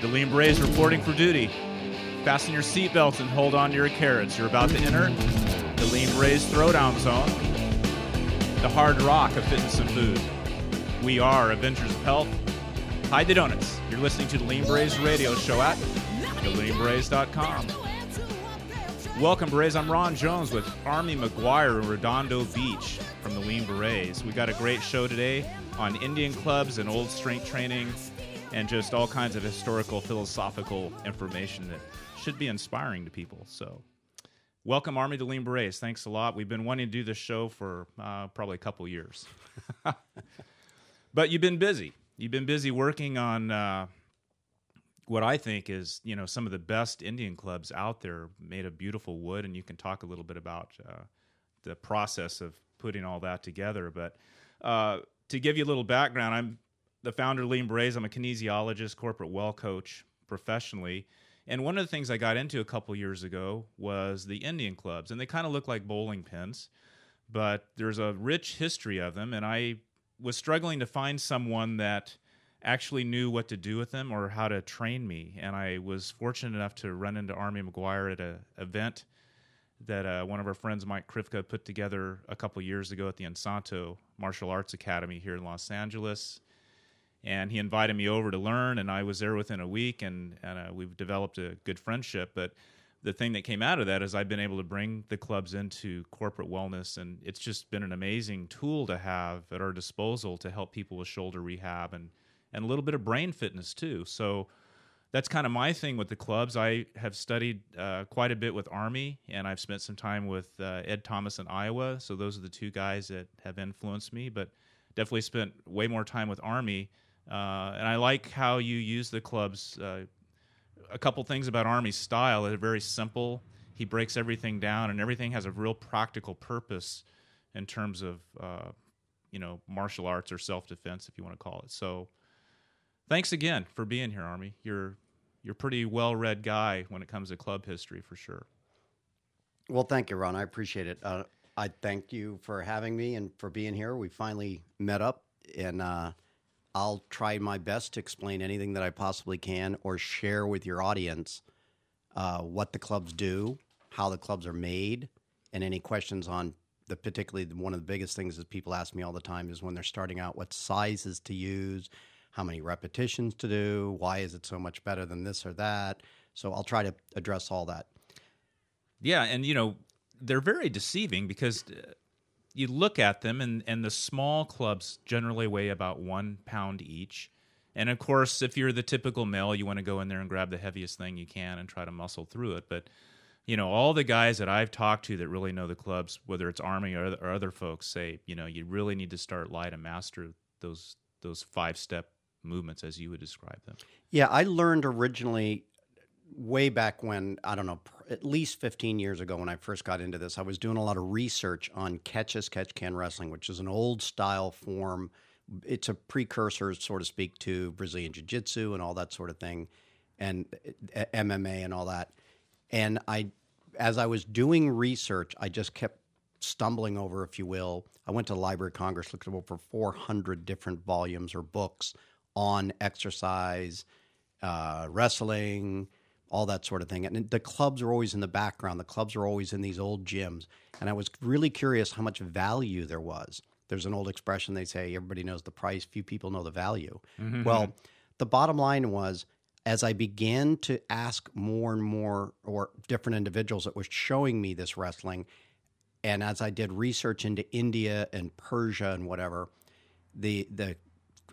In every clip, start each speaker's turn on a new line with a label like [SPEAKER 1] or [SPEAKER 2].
[SPEAKER 1] Delim Braze reporting for duty. Fasten your seatbelts and hold on to your carrots. You're about to enter the Lean Berets Throwdown Zone, the hard rock of fitness and food. We are Avengers of Health. Hide the donuts. You're listening to the Lean Berets radio show at theleanberets.com. Welcome, Berets. I'm Ron Jones with Army McGuire in Redondo Beach from the Lean Berets. We got a great show today on Indian clubs and old strength training and just all kinds of historical, philosophical information that should be inspiring to people. So, welcome, Army to Lean Berets. Thanks a lot. We've been wanting to do this show for uh, probably a couple years, but you've been busy. You've been busy working on uh, what I think is, you know, some of the best Indian clubs out there, made of beautiful wood, and you can talk a little bit about uh, the process of putting all that together. But uh, to give you a little background, I'm the founder Lean Berets. I'm a kinesiologist, corporate well coach professionally. And one of the things I got into a couple years ago was the Indian clubs, and they kind of look like bowling pins, but there's a rich history of them. And I was struggling to find someone that actually knew what to do with them or how to train me. And I was fortunate enough to run into Army McGuire at an event that uh, one of our friends, Mike Krivka, put together a couple years ago at the Inosanto Martial Arts Academy here in Los Angeles and he invited me over to learn and i was there within a week and, and uh, we've developed a good friendship. But the thing that came out of that is i've been able to bring the clubs into corporate wellness and it's just been an amazing tool to have at our disposal to help people with shoulder rehab and, and a little bit of brain fitness too. So that's kind of my thing with the clubs. I have studied uh, quite a bit with army and i've spent some time with uh, ed thomas in iowa. So those are the two guys that have influenced me but definitely spent way more time with army uh, and I like how you use the clubs. Uh, a couple things about Army's style. They're very simple. He breaks everything down, and everything has a real practical purpose in terms of uh, you know martial arts or self defense, if you want to call it. So, thanks again for being here, Army. You're you're pretty well read guy when it comes to club history, for sure.
[SPEAKER 2] Well, thank you, Ron. I appreciate it. Uh, I thank you for having me and for being here. We finally met up, and uh, I'll try my best to explain anything that I possibly can or share with your audience uh, what the clubs do, how the clubs are made, and any questions on the particularly one of the biggest things that people ask me all the time is when they're starting out what sizes to use, how many repetitions to do, why is it so much better than this or that. So I'll try to address all that.
[SPEAKER 1] Yeah, and you know they're very deceiving because uh, you look at them, and, and the small clubs generally weigh about one pound each. And of course, if you're the typical male, you want to go in there and grab the heaviest thing you can and try to muscle through it. But you know, all the guys that I've talked to that really know the clubs, whether it's Army or, or other folks, say you know you really need to start light and master those those five step movements as you would describe them.
[SPEAKER 2] Yeah, I learned originally way back when, I don't know, at least 15 years ago when I first got into this, I was doing a lot of research on catch as catch can wrestling, which is an old style form. It's a precursor, so to speak, to Brazilian Jiu Jitsu and all that sort of thing, and uh, MMA and all that. And I, as I was doing research, I just kept stumbling over, if you will. I went to the Library of Congress, looked at over 400 different volumes or books on exercise, uh, wrestling, all that sort of thing. And the clubs are always in the background. The clubs are always in these old gyms. And I was really curious how much value there was. There's an old expression they say everybody knows the price, few people know the value. Mm-hmm. Well, the bottom line was as I began to ask more and more or different individuals that was showing me this wrestling, and as I did research into India and Persia and whatever, the the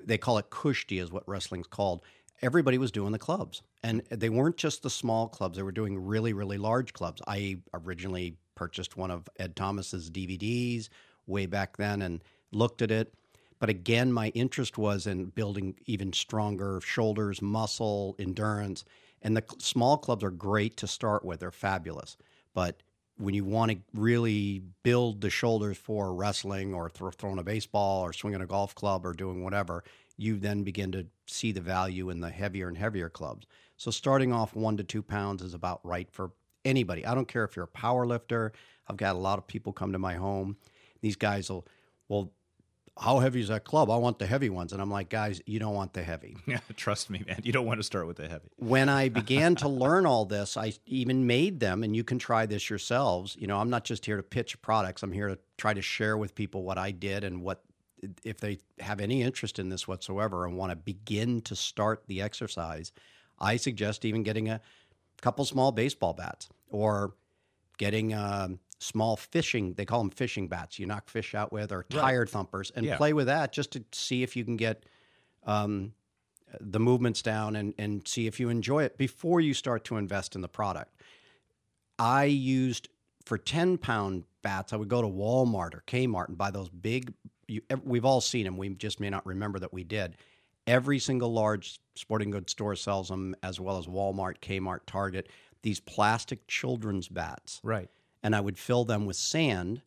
[SPEAKER 2] they call it kushti is what wrestling's called everybody was doing the clubs. And they weren't just the small clubs, they were doing really, really large clubs. I originally purchased one of Ed Thomas's DVDs way back then and looked at it. But again, my interest was in building even stronger shoulders, muscle, endurance. And the small clubs are great to start with, they're fabulous. But when you want to really build the shoulders for wrestling or th- throwing a baseball or swinging a golf club or doing whatever, you then begin to see the value in the heavier and heavier clubs. So starting off one to two pounds is about right for anybody. I don't care if you're a power lifter. I've got a lot of people come to my home. These guys will, well, how heavy is that club? I want the heavy ones. And I'm like, guys, you don't want the heavy.
[SPEAKER 1] Yeah, trust me, man. You don't want to start with the heavy.
[SPEAKER 2] When I began to learn all this, I even made them, and you can try this yourselves. You know, I'm not just here to pitch products. I'm here to try to share with people what I did and what if they have any interest in this whatsoever and want to begin to start the exercise, I suggest even getting a couple small baseball bats or getting um, small fishing. They call them fishing bats. You knock fish out with, or tired thumpers, and
[SPEAKER 1] Yeah.
[SPEAKER 2] play with that just to see if you can get um, the movements down and and see if you enjoy it before you start to invest in the product. I used for ten pound bats. I would go to Walmart or Kmart and buy those big. You, we've all seen them. We just may not remember that we did. Every single large sporting goods store sells them, as well as Walmart, Kmart, Target. These plastic children's bats
[SPEAKER 1] Right.
[SPEAKER 2] and I would fill them with sand,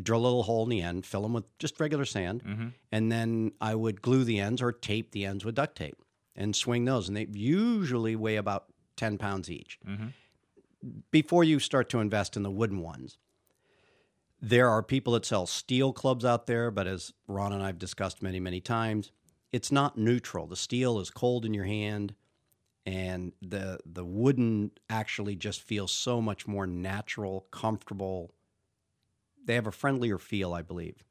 [SPEAKER 2] drill a little hole in the end, fill them with just regular sand,
[SPEAKER 1] Mm-hmm.
[SPEAKER 2] and then I would glue the ends or tape the ends with duct tape and swing those. And they usually weigh about 10 pounds each.
[SPEAKER 1] Mm-hmm.
[SPEAKER 2] Before you start to invest in the wooden ones, there are people that sell steel clubs out there, but as Ron and I have discussed many, many times, it's not neutral. The steel is cold in your hand, and the the wooden actually just feels so much more natural, comfortable. They have a friendlier feel, I believe.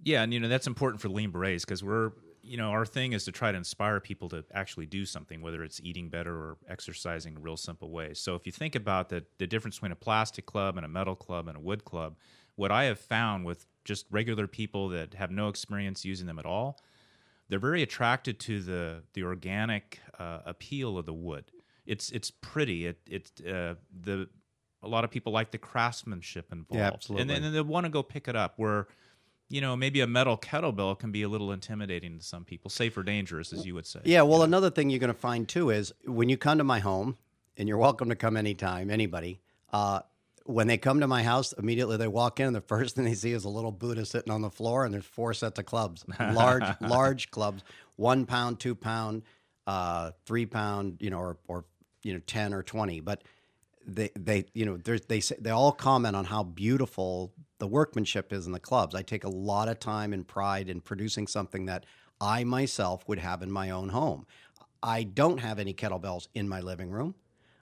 [SPEAKER 1] Yeah, and you know that's important for lean berets because we're you know our thing is to try to inspire people to actually do something, whether it's eating better or exercising in real simple ways. So if you think about the the difference between a plastic club and a metal club and a wood club, what I have found with just regular people that have no experience using them at all, they're very attracted to the the organic uh, appeal of the wood. It's it's pretty. It it uh, the a lot of people like the craftsmanship involved,
[SPEAKER 2] absolutely.
[SPEAKER 1] and then and they want to go pick it up. Where you know maybe a metal kettlebell can be a little intimidating to some people, safe or dangerous, as you would say.
[SPEAKER 2] Yeah, well, another thing you're going to find too is when you come to my home, and you're welcome to come anytime, anybody. Uh, when they come to my house, immediately they walk in, and the first thing they see is a little Buddha sitting on the floor, and there's four sets of clubs, large, large clubs, one pound, two pound, uh, three pound, you know, or, or you know, ten or twenty. But they, they, you know, there's, they say they all comment on how beautiful the workmanship is in the clubs. I take a lot of time and pride in producing something that I myself would have in my own home. I don't have any kettlebells in my living room.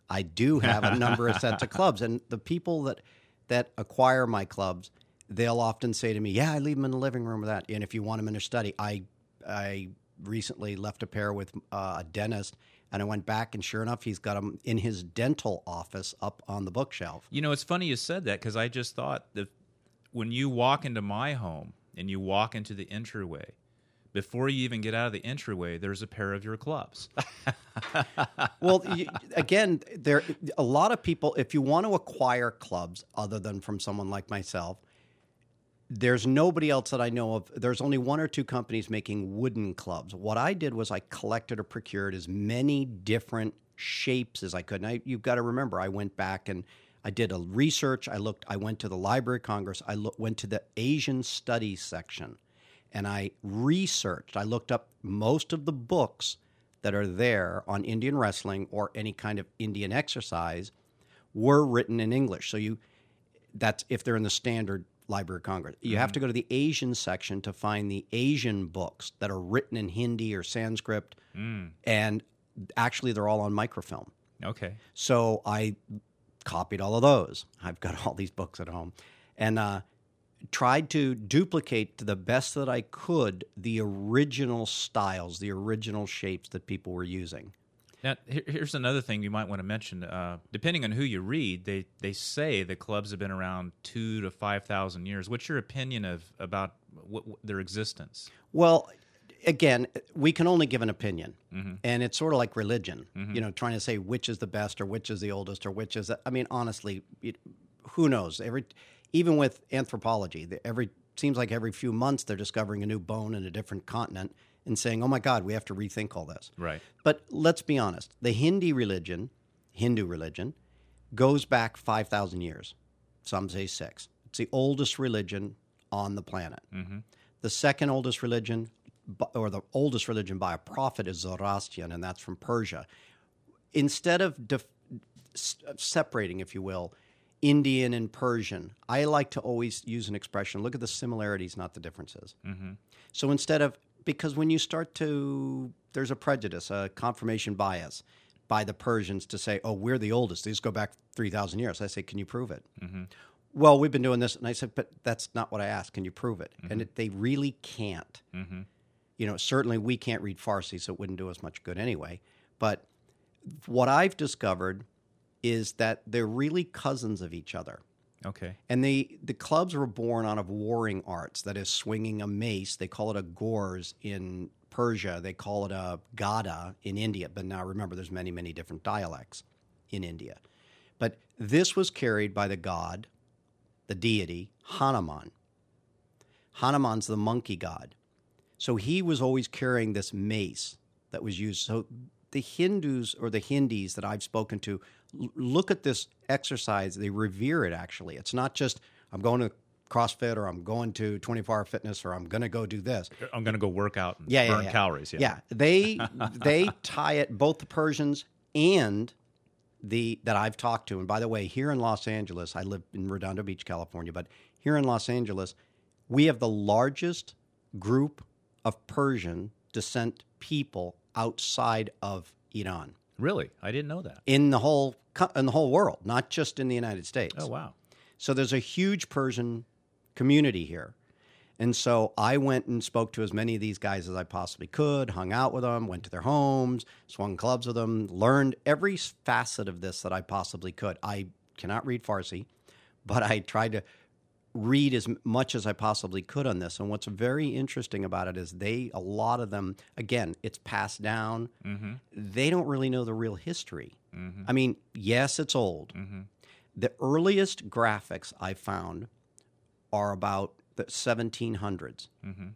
[SPEAKER 2] I do have a number of sets of clubs, and the people that that acquire my clubs, they'll often say to me, "Yeah, I leave them in the living room with that." And if you want them in your study, I I recently left a pair with uh, a dentist, and I went back, and sure enough, he's got them in his dental office up on the bookshelf.
[SPEAKER 1] You know, it's funny you said that because I just thought that when you walk into my home and you walk into the entryway, before you even get out of the entryway, there's a pair of your clubs.
[SPEAKER 2] well, you, again, there a lot of people. If you want to acquire clubs, other than from someone like myself, there's nobody else that I know of. There's only one or two companies making wooden clubs. What I did was I collected or procured as many different shapes as I could. And I, you've got to remember, I went back and I did a research. I looked. I went to the Library of Congress. I look, went to the Asian Studies section, and I researched. I looked up most of the books that are there on Indian wrestling or any kind of Indian exercise were written in English. So you that's if they're in the standard Library of Congress. You have to go to the Asian section to find the Asian books that are written in Hindi or Sanskrit, and actually they're all on microfilm.
[SPEAKER 1] okay.
[SPEAKER 2] So I copied all of those. I've got all these books at home, and uh, tried to duplicate to the best that I could the original styles, the original shapes that people were using.
[SPEAKER 1] Now, here's another thing you might want to mention. Uh, depending on who you read, they, they say the clubs have been around two to five thousand years. What's your opinion of about what, what- their existence?
[SPEAKER 2] Well, again, we can only give an opinion, and it's sort of like religion. You know, trying to say which is the best or which is the oldest or which is. I mean, honestly, it, who knows? Every even with anthropology, the- every seems like every few months they're discovering a new bone in a different continent and saying, "Oh my God, we have to rethink all this."
[SPEAKER 1] Right.
[SPEAKER 2] But let's be honest: the Hindi religion, Hindu religion, goes back five thousand years. Some say six. It's the oldest religion on the planet. Mm-hmm. The second oldest religion, or the oldest religion by a prophet, is Zoroastrian, and that's from Persia. Instead of def- separating, if you will, Indian and Persian. I like to always use an expression look at the similarities, not the differences.
[SPEAKER 1] Mm-hmm.
[SPEAKER 2] So instead of, because when you start to, there's a prejudice, a confirmation bias by the Persians to say, oh, we're the oldest. These go back 3,000 years. I say, can you prove it?
[SPEAKER 1] Mm-hmm.
[SPEAKER 2] Well, we've been doing this. And I said, but that's not what I asked. Can you prove it? And it, they really can't.
[SPEAKER 1] Mm-hmm.
[SPEAKER 2] You know, certainly we can't read Farsi, so it wouldn't do us much good anyway. But what I've discovered is that they're really cousins of each other.
[SPEAKER 1] Okay.
[SPEAKER 2] And they the clubs were born out of warring arts, that is swinging a mace. They call it a gors in Persia. They call it a gada in India. But now remember, there's many, many different dialects in India. But this was carried by the god, the deity, Hanuman. Hanuman's the monkey god. So he was always carrying this mace that was used. So the Hindus or the Hindis that I've spoken to l- look at this exercise, they revere it actually. It's not just, I'm going to CrossFit or I'm going to 24 hour fitness or I'm going to go do this.
[SPEAKER 1] I'm going to go work out and
[SPEAKER 2] Yeah, yeah,
[SPEAKER 1] burn
[SPEAKER 2] yeah.
[SPEAKER 1] calories. Yeah.
[SPEAKER 2] Yeah, they they tie it both the Persians and the that I've talked to. And by the way, here in Los Angeles, I live in Redondo Beach, California, but here in Los Angeles, we have the largest group of Persian descent people outside of Iran
[SPEAKER 1] Really? I didn't know that.
[SPEAKER 2] in the whole in the whole world, not just in the United States.
[SPEAKER 1] Oh, wow.
[SPEAKER 2] So there's a huge Persian community here. And so I went and spoke to as many of these guys as I possibly could, hung out with them, went to their homes, swung clubs with them, learned every facet of this that I possibly could. I cannot read Farsi, but I tried to read as much as I possibly could on this. And what's very interesting about it is they, a lot of them, again, it's passed down.
[SPEAKER 1] Mm-hmm.
[SPEAKER 2] They don't really know the real history.
[SPEAKER 1] Mm-hmm.
[SPEAKER 2] I mean, yes, it's old.
[SPEAKER 1] Mm-hmm.
[SPEAKER 2] The earliest graphics I found are about the 1700s,
[SPEAKER 1] Mm-hmm.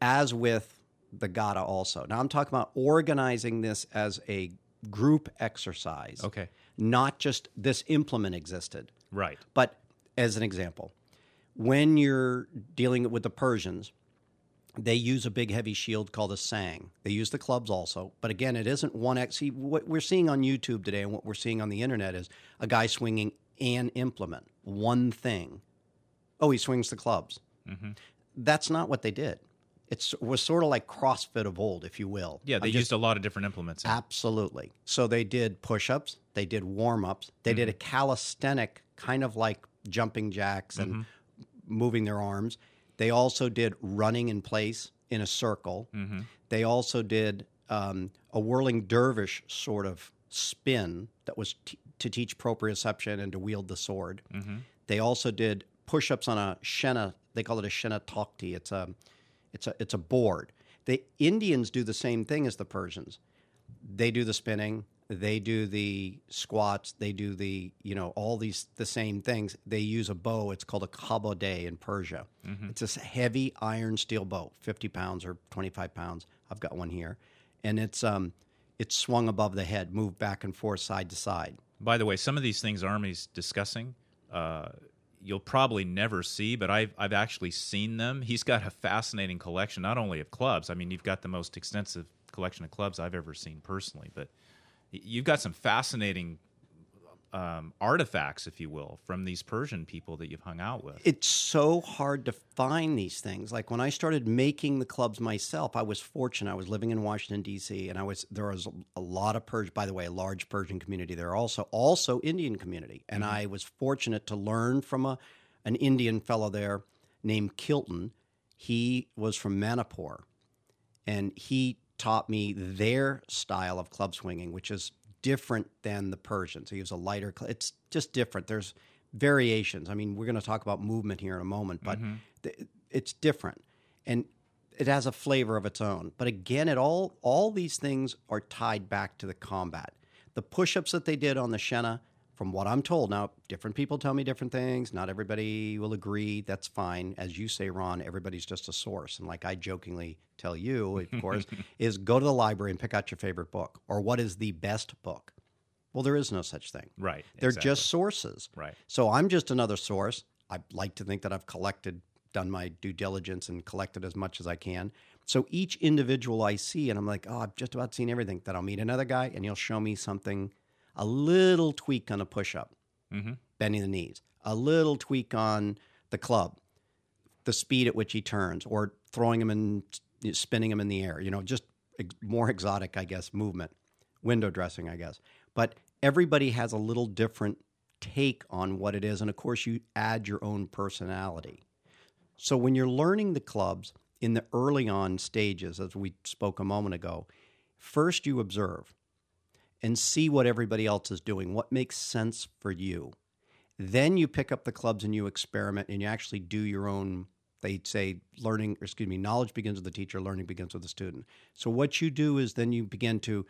[SPEAKER 2] as with the Gada also. Now I'm talking about organizing this as a group exercise,
[SPEAKER 1] Okay.
[SPEAKER 2] not just this implement existed.
[SPEAKER 1] Right.
[SPEAKER 2] But as an example, when you're dealing with the Persians, they use a big heavy shield called a sang. They use the clubs also, but again, it isn't one X. See, what we're seeing on YouTube today and what we're seeing on the internet is a guy swinging an implement, one thing. Oh, he swings the clubs.
[SPEAKER 1] Mm-hmm.
[SPEAKER 2] That's not what they did. It was sort of like CrossFit of old, if you will.
[SPEAKER 1] Yeah, they
[SPEAKER 2] just-
[SPEAKER 1] used a lot of different implements.
[SPEAKER 2] Absolutely. So they did push ups, they did warm ups, they did a calisthenic kind of like jumping jacks and moving their arms. They also did running in place in a circle.
[SPEAKER 1] Mm-hmm.
[SPEAKER 2] They also did um, a whirling dervish sort of spin that was t- to teach proprioception and to wield the sword.
[SPEAKER 1] Mm-hmm.
[SPEAKER 2] They also did push-ups on a shena. They call it a shena tokti. It's a, it's a, it's a board. The Indians do the same thing as the Persians. They do the spinning. They do the squats. They do the, you know, all these the same things. They use a bow. It's called a kabodeh in Persia. It's a heavy iron steel bow, fifty pounds or twenty five pounds. I've got one here, and it's um, it's swung above the head, moved back and forth, side to side.
[SPEAKER 1] By the way, some of these things Army's discussing, uh, you'll probably never see, but I've I've actually seen them. He's got a fascinating collection, not only of clubs. I mean, you've got the most extensive collection of clubs I've ever seen personally, but you've got some fascinating um, artifacts, if you will, from these Persian people that you've hung out with.
[SPEAKER 2] it's so hard to find these things. Like when I started making the clubs myself, I was fortunate. I was living in Washington D.C. and I was there was a lot of Persian. By the way, a large Persian community there. Also, also Indian community, and I was fortunate to learn from a an Indian fellow there named Kilton. He was from Manipur, and he taught me their style of club swinging, which is different than the Persians. He was a lighter. cl- It's just different. There's variations. I mean, we're going to talk about movement here in a moment, but mm-hmm. th- it's different, and it has a flavor of its own. But again, it all all these things are tied back to the combat. The push-ups that they did on the Shena, from what I'm told, now different people tell me different things. Not everybody will agree. That's fine. As you say, Ron, everybody's just a source. And like I jokingly tell you, of course, is go to the library and pick out your favorite book or what is the best book. Well, there is no such thing.
[SPEAKER 1] Right.
[SPEAKER 2] They're
[SPEAKER 1] exactly.
[SPEAKER 2] just sources.
[SPEAKER 1] right.
[SPEAKER 2] So I'm just another source. I like to think that I've collected, done my due diligence, and collected as much as I can. So each individual I see, and I'm like, oh, I've just about seen everything. Then I'll meet another guy, and he'll show me something, a little tweak on a push up.
[SPEAKER 1] Mm-hmm.
[SPEAKER 2] bending the knees, a little tweak on the club, the speed at which he turns, or throwing him and spinning him in the air. You know, just more exotic, I guess, movement, window dressing, I guess. But everybody has a little different take on what it is. And of course, you add your own personality. So when you're learning the clubs in the early on stages, as we spoke a moment ago, first you observe and see what everybody else is doing, what makes sense for you. Then you pick up the clubs and you experiment and you actually do your own they say learning excuse me knowledge begins with the teacher learning begins with the student. So what you do is then you begin to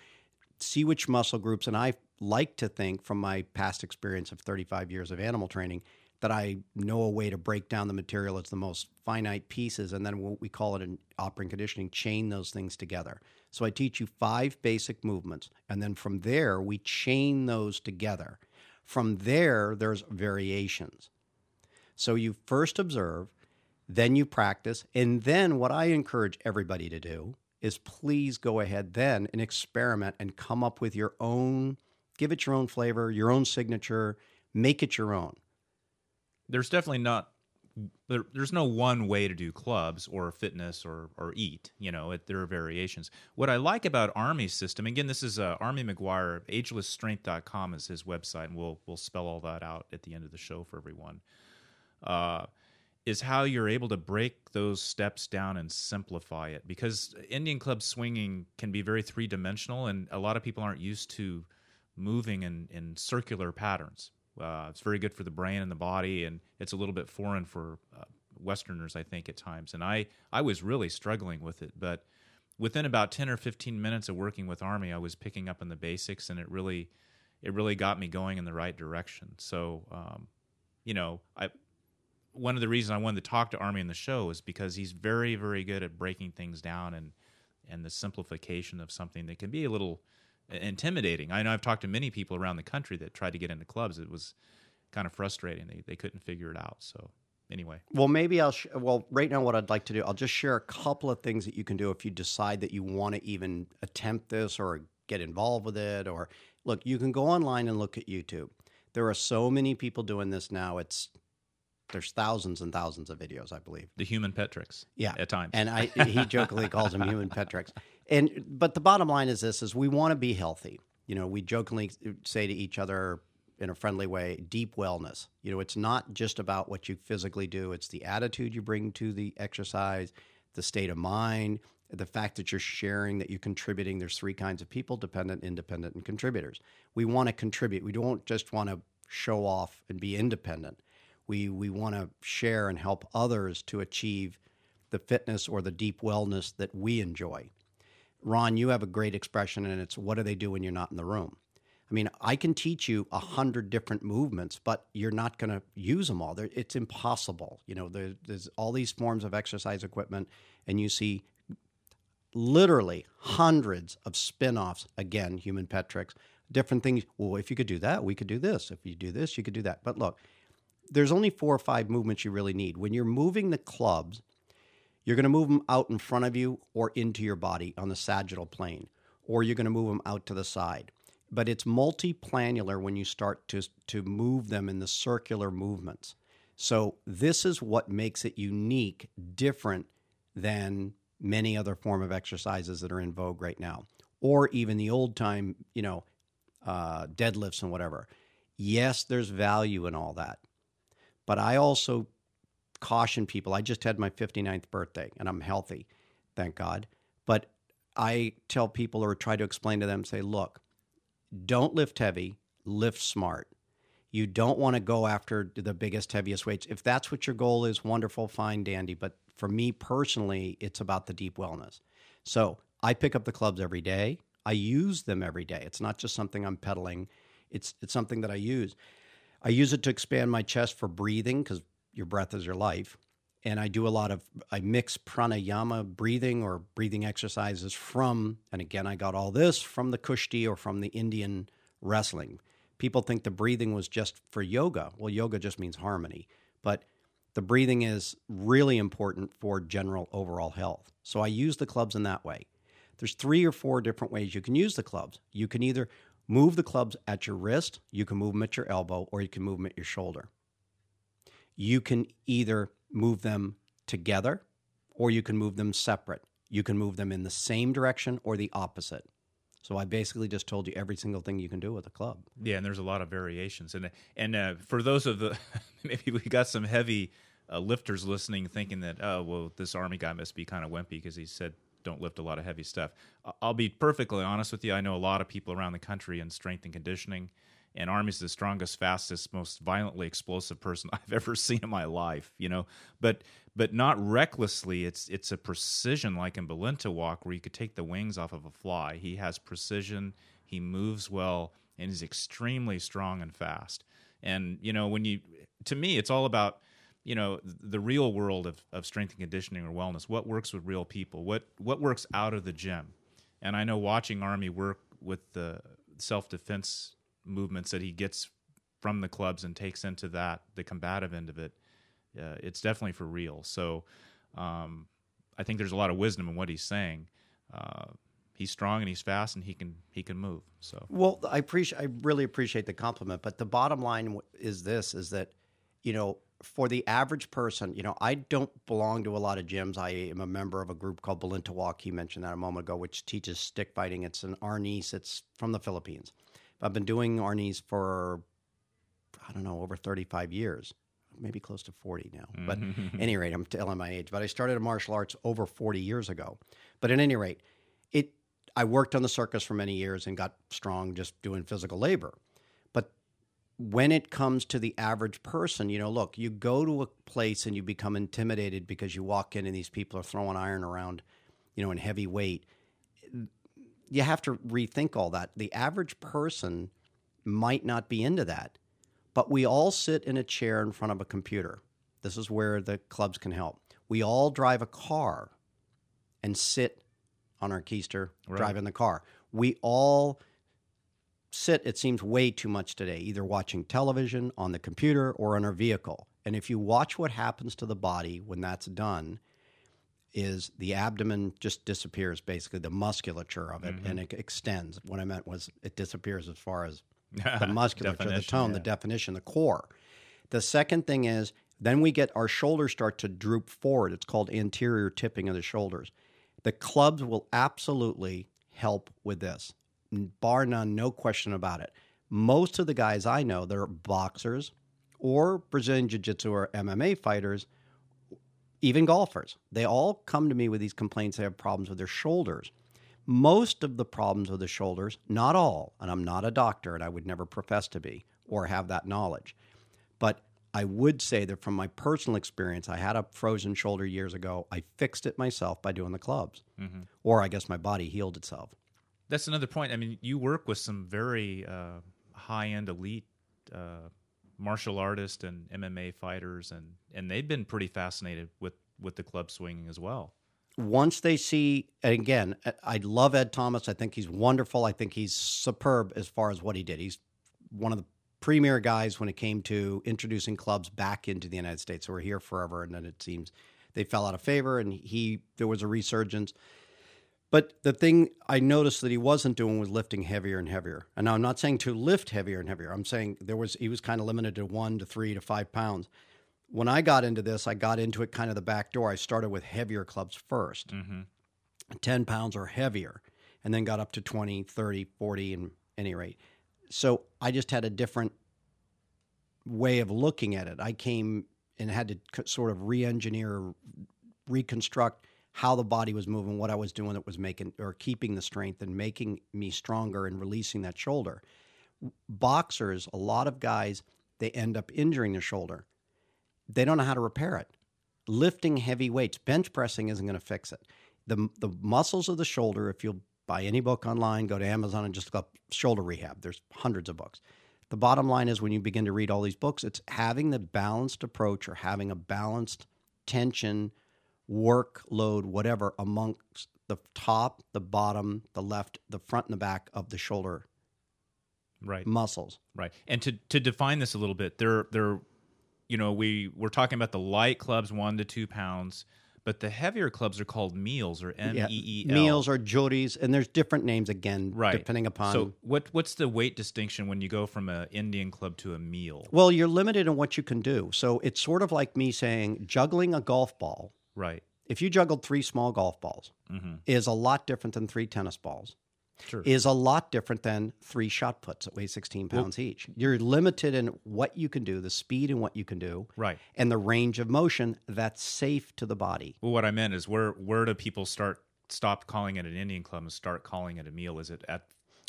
[SPEAKER 2] see which muscle groups and i like to think from my past experience of 35 years of animal training that i know a way to break down the material. As the most finite pieces and then what we call it in operant conditioning chain those things together so i teach you five basic movements and then from there we chain those together from there there's variations so you first observe then you practice. And then what I encourage everybody to do is please go ahead then and experiment and come up with your own, give it your own flavor, your own signature, make it your own.
[SPEAKER 1] There's definitely not there, there's no one way to do clubs or fitness or or eat. You know, it, there are variations. What I like about Army's system, again, this is uh, Army McGuire, agelessstrength.com is his website, and we'll we'll spell all that out at the end of the show for everyone. Uh, is how you're able to break those steps down and simplify it because Indian club swinging can be very three dimensional and a lot of people aren't used to moving in, in circular patterns. Uh, it's very good for the brain and the body, and it's a little bit foreign for uh, Westerners, I think, at times. And I, I was really struggling with it, but within about 10 or 15 minutes of working with Army, I was picking up on the basics, and it really, it really got me going in the right direction. So, um, you know, I, one of the reasons I wanted to talk to Army in the show is because he's very, very good at breaking things down and and the simplification of something that can be a little intimidating. I know I've talked to many people around the country that tried to get into clubs. It was kind of frustrating. They they couldn't figure it out. So anyway.
[SPEAKER 2] Well, maybe I'll. Sh- well, right now, what I'd like to do, I'll just share a couple of things that you can do if you decide that you want to even attempt this or get involved with it. Or look, you can go online and look at YouTube. There are so many people doing this now. It's there's thousands and thousands of videos, I believe.
[SPEAKER 1] The human pet tricks.
[SPEAKER 2] Yeah,
[SPEAKER 1] at times.
[SPEAKER 2] And I, he jokingly calls them human pet tricks. And but the bottom line is this: is we want to be healthy. You know, we jokingly say to each other in a friendly way, deep wellness. You know, it's not just about what you physically do; it's the attitude you bring to the exercise, the state of mind, the fact that you're sharing, that you're contributing. There's three kinds of people: dependent, independent, and contributors. We want to contribute. We don't just want to show off and be independent we we want to share and help others to achieve the fitness or the deep wellness that we enjoy. Ron, you have a great expression, and it's what do they do when you're not in the room? I mean, I can teach you a hundred different movements, but you're not going to use them all. It's impossible. You know, there, there's all these forms of exercise equipment, and you see literally hundreds of spin-offs. Again, human pet tricks, different things. Well, if you could do that, we could do this. If you do this, you could do that. But look, there's only four or five movements you really need. When you're moving the clubs, you're going to move them out in front of you or into your body on the sagittal plane, or you're going to move them out to the side. But it's multiplanular when you start to, to move them in the circular movements. So this is what makes it unique, different than many other form of exercises that are in vogue right now, or even the old time, you know, uh, deadlifts and whatever. Yes, there's value in all that. But I also caution people. I just had my 59th birthday and I'm healthy, thank God. But I tell people or try to explain to them say, look, don't lift heavy, lift smart. You don't want to go after the biggest, heaviest weights. If that's what your goal is, wonderful, fine, dandy. But for me personally, it's about the deep wellness. So I pick up the clubs every day. I use them every day. It's not just something I'm peddling. It's it's something that I use. I use it to expand my chest for breathing because your breath is your life. And I do a lot of, I mix pranayama breathing or breathing exercises from, and again, I got all this from the Kushti or from the Indian wrestling. People think the breathing was just for yoga. Well, yoga just means harmony. But the breathing is really important for general overall health. So I use the clubs in that way. There's three or four different ways you can use the clubs. You can either Move the clubs at your wrist, you can move them at your elbow, or you can move them at your shoulder. You can either move them together or you can move them separate. You can move them in the same direction or the opposite. So I basically just told you every single thing you can do with a club.
[SPEAKER 1] Yeah, and there's a lot of variations, and and uh, for those of the maybe we got some heavy uh, lifters listening, thinking that oh well, this army guy must be kind of wimpy because he said don't lift a lot of heavy stuff. I'll be perfectly honest with you. I know a lot of people around the country in strength and conditioning, and Army's the strongest, fastest, most violently explosive person I've ever seen in my life. You know, but but not recklessly. It's it's a precision like in Balintawak where you could take the wings off of a fly. He has precision. He moves well and he's extremely strong and fast. And you know, when you to me, it's all about you know the real world of, of strength and conditioning or wellness. What works with real people? What what works out of the gym? And I know watching Army work with the self defense movements that he gets from the clubs and takes into that the combative end of it uh, it's definitely for real so um, i think there's a lot of wisdom in what he's saying uh, he's strong and he's fast and he can he can move so
[SPEAKER 2] well i appreciate i really appreciate the compliment but the bottom line is this is that you know for the average person, you know, I don't belong to a lot of gyms. I am a member of a group called Balintawak. He mentioned that a moment ago, which teaches stick fighting. It's an Arnis. It's from the Philippines. I've been doing Arnis for, I don't know, over 35 years, maybe close to 40 now. But at any rate, I'm telling my age. But I started martial arts over 40 years ago. But at any rate, it I worked on the circus for many years and got strong just doing physical labor. But when it comes to the average person, you know, look, you go to a place and you become intimidated because you walk in and these people are throwing iron around, you know, in heavy weight you have to rethink all that. The average person might not be into that, but we all sit in a chair in front of a computer. This is where the clubs can help. We all drive a car and sit on our keister, right. drive in the car. We all sit, it seems way too much today, either watching television, on the computer, or in our vehicle. And if you watch what happens to the body when that's done, is the abdomen just disappears basically the musculature of it mm-hmm. and it extends. What i meant was it disappears as far as the musculature the tone yeah. the definition the core. The second thing is then we get our shoulders start to droop forward. It's called anterior tipping of the shoulders. The clubs will absolutely help with this bar none no question about it. Most of the guys i know that are boxers or brazilian jiu-jitsu or mma fighters even golfers. They all come to me with these complaints. They have problems with their shoulders. Most of the problems with the shoulders, not all, and I'm not a doctor and I would never profess to be or have that knowledge, but I would say that from my personal experience, I had a frozen shoulder years ago. I fixed it myself by doing the clubs, mm-hmm. or I guess my body healed itself.
[SPEAKER 1] That's another point. I mean, you work with some very uh, high end elite uh, martial artists and MMA fighters, and and they've been pretty fascinated with with the club swinging as well.
[SPEAKER 2] Once they see, and again, I love Ed Thomas. I think he's wonderful. I think he's superb as far as what he did. He's one of the premier guys when it came to introducing clubs back into the United States. So we're here forever, and then it seems they fell out of favor, and he there was a resurgence. But the thing I noticed that he wasn't doing was lifting heavier and heavier. And now I'm not saying to lift heavier and heavier. I'm saying there was he was kind of limited to one to three to five pounds. When I got into this, I got into it kind of the back door. I started with heavier clubs 1st mm-hmm. 10 pounds or heavier, and then got up to 20, 30, 40, and any rate. So I just had a different way of looking at it. I came and had to sort of re engineer, reconstruct how the body was moving, what I was doing that was making or keeping the strength and making me stronger and releasing that shoulder. Boxers, a lot of guys, they end up injuring their shoulder. They don't know how to repair it. Lifting heavy weights, bench pressing isn't going to fix it. The, the muscles of the shoulder, if you'll buy any book online, go to Amazon and just look up shoulder rehab. There's hundreds of books. The bottom line is when you begin to read all these books, it's having the balanced approach or having a balanced tension workload, whatever, amongst the top, the bottom, the left, the front, and the back of the shoulder
[SPEAKER 1] right
[SPEAKER 2] muscles.
[SPEAKER 1] Right. And to to define this a little bit, there there you know, we we're talking about the light clubs one to two pounds, But the heavier clubs are called meals or M E E L.
[SPEAKER 2] Meals or joris, and there's different names again,
[SPEAKER 1] right,
[SPEAKER 2] depending upon.
[SPEAKER 1] So what what's the weight distinction when you go from an Indian club to a meal?
[SPEAKER 2] well, you're limited in what you can do. So it's sort of like me saying juggling a golf ball.
[SPEAKER 1] Right.
[SPEAKER 2] If you juggled three small golf balls,
[SPEAKER 1] Mm-hmm.
[SPEAKER 2] is a lot different than three tennis balls.
[SPEAKER 1] Sure.
[SPEAKER 2] Is a lot different than three shot puts that weigh 16 pounds each. You're limited in what you can do, the speed and what you can do,
[SPEAKER 1] right.
[SPEAKER 2] and the range of motion that's safe to the body.
[SPEAKER 1] Well, what I meant is where where do people start stop calling it an Indian club and start calling it a meal? Is it at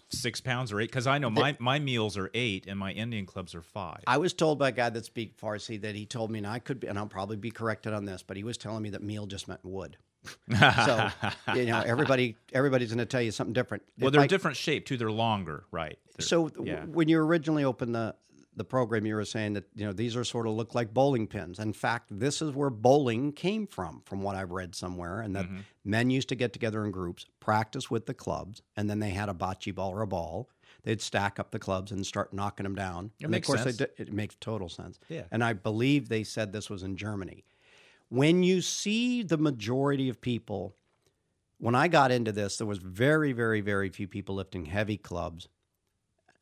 [SPEAKER 1] six pounds or eight? Because I know my my meals are eight and my Indian clubs are five.
[SPEAKER 2] I was told by a guy that speaks Farsi that he told me, and I could be, and I'll probably be corrected on this, but he was telling me that meal just meant wood. so you know, everybody everybody's going to tell you something different.
[SPEAKER 1] well,
[SPEAKER 2] If
[SPEAKER 1] they're
[SPEAKER 2] I-
[SPEAKER 1] different shape too. They're longer, right? They're-
[SPEAKER 2] So
[SPEAKER 1] yeah.
[SPEAKER 2] when you originally opened the the program, you were saying that you know these are sort of look like bowling pins. In fact, this is where bowling came from, from what I've read somewhere, and
[SPEAKER 1] Mm-hmm.
[SPEAKER 2] that men used to get together in groups, practice with the clubs, and then they had a bocce ball or a ball. They'd stack up the clubs and start knocking them down.
[SPEAKER 1] It
[SPEAKER 2] and
[SPEAKER 1] makes
[SPEAKER 2] of course,
[SPEAKER 1] sense.
[SPEAKER 2] Did, it makes total sense.
[SPEAKER 1] Yeah.
[SPEAKER 2] And I believe they said this was in Germany. When you see the majority of people, when I got into this, there was very, very, very few people lifting heavy clubs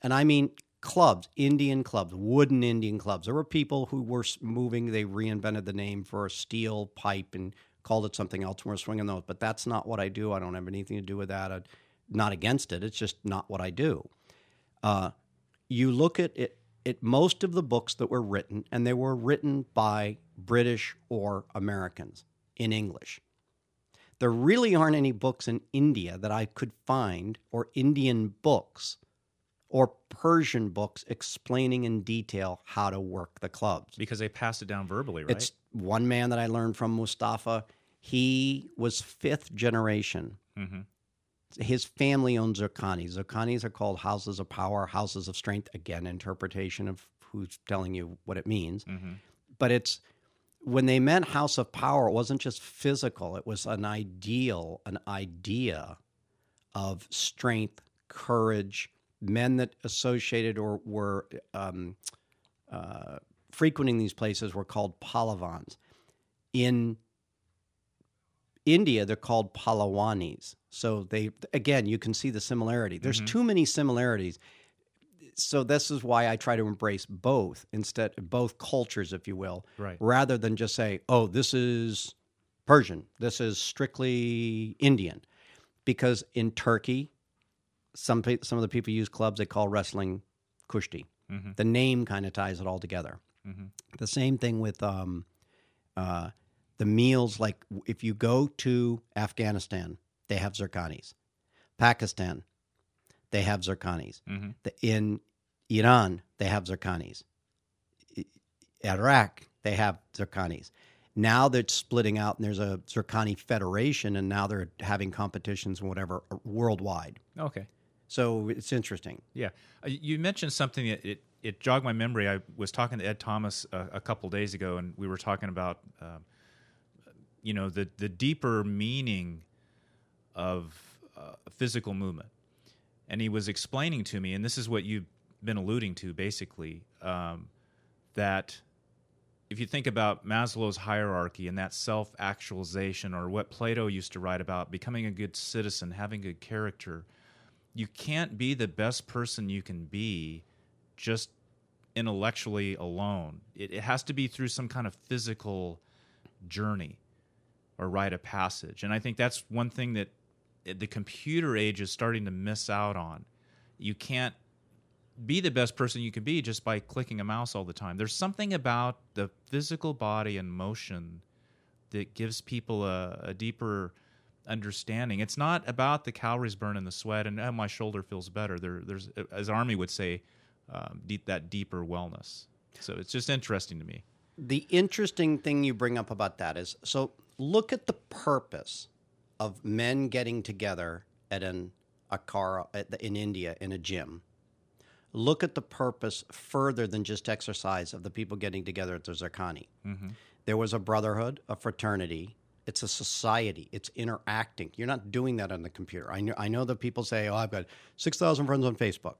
[SPEAKER 2] and I mean clubs, Indian clubs, wooden Indian clubs. There were people who were moving. They reinvented the name for a steel pipe and called it something else. And we're swinging those, but that's not what I do. I don't have anything to do with that. I'm not against it. It's just not what I do. Uh, you look at it. It most of the books that were written, and they were written by British or Americans in English. There really aren't any books in India that I could find, or Indian books or Persian books explaining in detail how to work the clubs.
[SPEAKER 1] because they passed it down verbally, right?
[SPEAKER 2] It's one man that I learned from, Mustafa. He was fifth generation.
[SPEAKER 1] hmm
[SPEAKER 2] His family owned Zircanis. Zircanis are called houses of power, houses of strength. Again, interpretation of who's telling you what it means.
[SPEAKER 1] hmm
[SPEAKER 2] But it's when they meant house of power, it wasn't just physical, it was an ideal, an idea of strength, courage, men that associated or were um, uh, frequenting these places were called palavans. In India, they're called palawanis. So they again, you can see the similarity. There's too many similarities. So this is why I try to embrace both instead both cultures, if you will,
[SPEAKER 1] Right.
[SPEAKER 2] rather than just say, "Oh, this is Persian. This is strictly Indian," because in Turkey, some pe- some of the people use clubs they call wrestling kushti.
[SPEAKER 1] Mhm.
[SPEAKER 2] The name kind of ties it all together.
[SPEAKER 1] Mhm.
[SPEAKER 2] The same thing with um, uh, the meals. Like if you go to Afghanistan, they have zircanis. Pakistan, they have zircanis.
[SPEAKER 1] hmm
[SPEAKER 2] The- In Iran, they have zircanis. I- Iraq, they have zircanis. Now they're splitting out, and there's a zircani federation, and now they're having competitions and whatever uh, worldwide.
[SPEAKER 1] Okay.
[SPEAKER 2] So it's interesting.
[SPEAKER 1] Yeah, Uh, you mentioned something that it, it jogged my memory. I was talking to Ed Thomas a, a couple days ago, and we were talking about, um, you know, the the deeper meaning of uh, physical movement, and he was explaining to me, and this is what you've been alluding to, basically, um, that if you think about Maslow's hierarchy and that self actualization, or what Plato used to write about, becoming a good citizen, having good character you can't be the best person you can be just intellectually alone. It, it has to be through some kind of physical journey or rite of passage. And I think that's one thing that the computer age is starting to miss out on. You can't be the best person you can be just by clicking a mouse all the time. There's something about the physical body and motion that gives people a, a deeper understanding. It's not about the calories burned and the sweat and oh, my shoulder feels better. There, there's, as Army would say, um, deep, that deeper wellness. So it's just interesting to me.
[SPEAKER 2] The interesting thing you bring up about that is so look at the purpose of men getting together at an akhara at the, in India in a gym. Look at the purpose further than just exercise of the people getting together at the Zircani. There was a brotherhood, a fraternity. It's a society. It's interacting. You're not doing that on the computer. I know. I know that people say, "Oh, I've got six thousand friends on Facebook."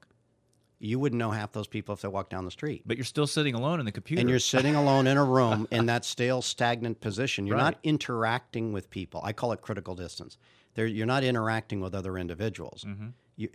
[SPEAKER 2] you wouldn't know half those people if they walked down the street.
[SPEAKER 1] But you're still sitting alone in the computer.
[SPEAKER 2] And you're sitting alone in a room in that stale, stagnant position. You're
[SPEAKER 1] Right.
[SPEAKER 2] not interacting with people. I call it critical distance. There, you're not interacting with other individuals
[SPEAKER 1] Mm-hmm.
[SPEAKER 2] you,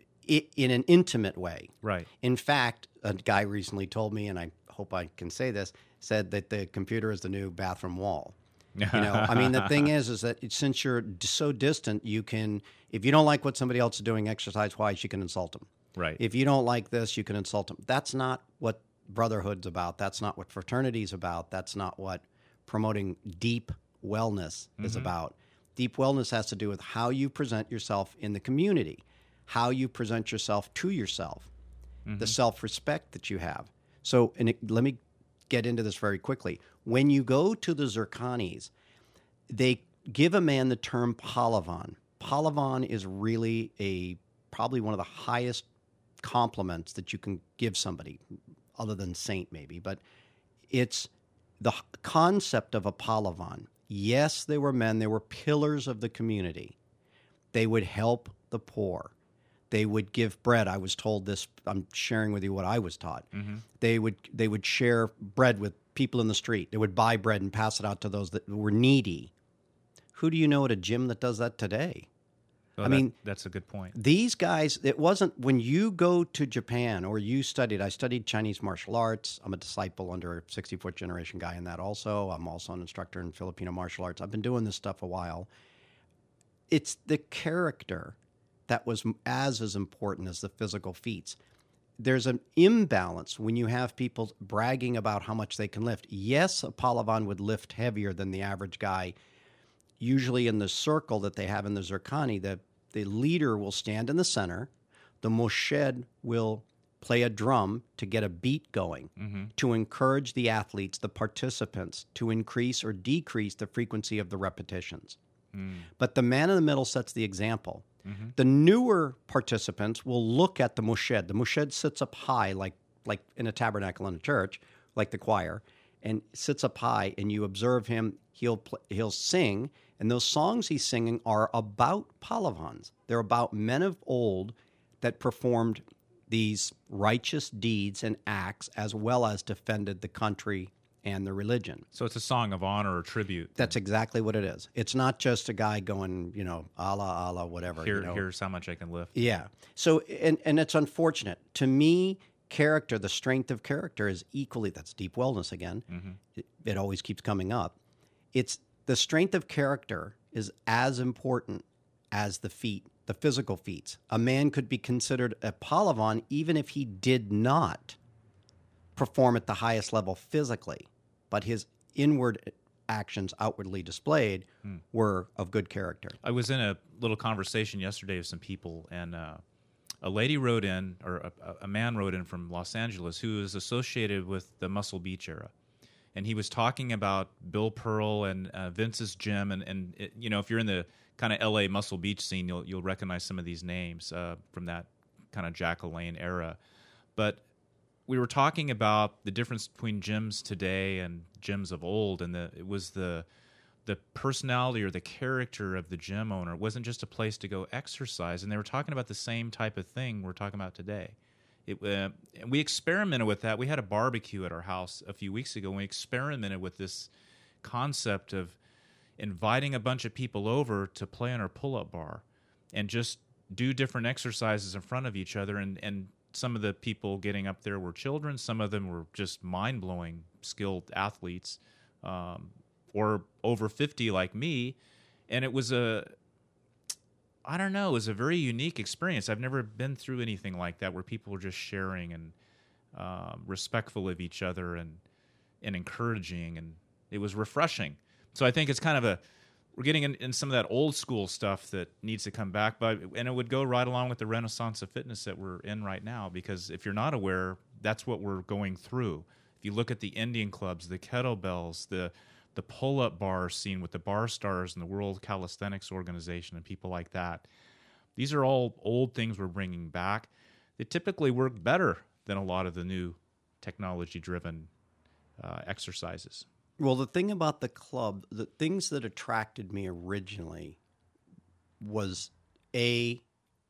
[SPEAKER 2] in an intimate way.
[SPEAKER 1] right.
[SPEAKER 2] In fact, a guy recently told me, and I hope I can say this, said that the computer is the new bathroom wall. You know, I mean, the thing is, is that since you're so distant, you can, if you don't like what somebody else is doing exercise wise, you can insult them.
[SPEAKER 1] Right.
[SPEAKER 2] If you don't like this, you can insult them. That's not what brotherhood's about. That's not what fraternity's about. That's not what promoting deep wellness is mm-hmm. about. Deep wellness has to do with how you present yourself in the community, how you present yourself to yourself, the mm-hmm. self respect that you have. So, and it, let me get into this very quickly. When you go to the Zurkhanehs, they give a man the term Pahlevan. Pahlevan is really a probably one of the highest compliments that you can give somebody, other than saint maybe, but it's the concept of a Pahlevan. Yes, they were men, they were pillars of the community. They would help the poor. They would give bread. I was told this. I'm sharing with you what I was taught. Mm-hmm. They would they would share bread with people in the street. They would buy bread and pass it out to those that were needy. Who do you know at a gym that does that today?
[SPEAKER 1] Well,
[SPEAKER 2] I
[SPEAKER 1] that-
[SPEAKER 2] mean-
[SPEAKER 1] that's a good point.
[SPEAKER 2] These guys, it wasn't when you go to Japan or you studied. I studied Chinese martial arts. I'm a disciple under a 60 foot generation guy in that also. I'm also an instructor in Filipino martial arts. I've been doing this stuff a while. It's the character that was as as important as the physical feats. There's an imbalance when you have people bragging about how much they can lift. Yes, a Pahlevan would lift heavier than the average guy usually in the circle that they have in the Zurkhaneh, the, the leader will stand in the center. The Morshed will play a drum to get a beat going, mm-hmm. to encourage the athletes, the participants, to increase or decrease the frequency of the repetitions. Mm. But the man in the middle sets the example. Mm-hmm. The newer participants will look at the Morshed. The Morshed sits up high, like like in a tabernacle in a church, like the choir, and sits up high. And you observe him. He'll he'll sing, and those songs he's singing are about Pahlevans. They're about men of old that performed these righteous deeds and acts, as well as defended the country and the religion.
[SPEAKER 1] So it's a song of honor or tribute.
[SPEAKER 2] That's exactly what it is. It's not just a guy going, you know, Allah, Allah, whatever.
[SPEAKER 1] Here,
[SPEAKER 2] you know.
[SPEAKER 1] here's how much I can lift.
[SPEAKER 2] Yeah. So, and, and it's unfortunate. To me, character, the strength of character is equally, that's deep wellness again. It, it always keeps coming up. It's the strength of character is as important as the feat, the physical feats. A man could be considered a Pahlevan even if he did not perform at the highest level physically, but his inward actions outwardly displayed were of good character.
[SPEAKER 1] I was in a little conversation yesterday with some people, and uh, a lady wrote in, or a, a man wrote in from Los Angeles who is associated with the Muscle Beach era. And he was talking about Bill Pearl and uh, Vince's gym, and and it, you know if you're in the kind of L.A. Muscle Beach scene, you'll you'll recognize some of these names uh, from that kind of Jack LaLanne era. But we were talking about the difference between gyms today and gyms of old, and the it was the the personality or the character of the gym owner. It wasn't just a place to go exercise, and they were talking about the same type of thing we're talking about today. It, uh, and we experimented with that. We had a barbecue at our house a few weeks ago. And we experimented with this concept of inviting a bunch of people over to play on our pull-up bar and just do different exercises in front of each other and and some of the people getting up there were children. Some of them were just mind-blowing skilled athletes um, or over 50 like me. And it was a i don't know it was a very unique experience. I've never been through anything like that where people were just sharing and um, respectful of each other and and encouraging and it was refreshing. So i think it's kind of a we're getting in, in some of that old school stuff that needs to come back but and it would go right along with the renaissance of fitness that we're in right now because if you're not aware that's what we're going through. If you look at the indian clubs the kettlebells the the pull-up bar scene with the bar stars and the world calisthenics organization and people like that these are all old things we're bringing back they typically work better than a lot of the new technology driven uh, exercises
[SPEAKER 2] Well, the thing about the club, the things that attracted me originally was a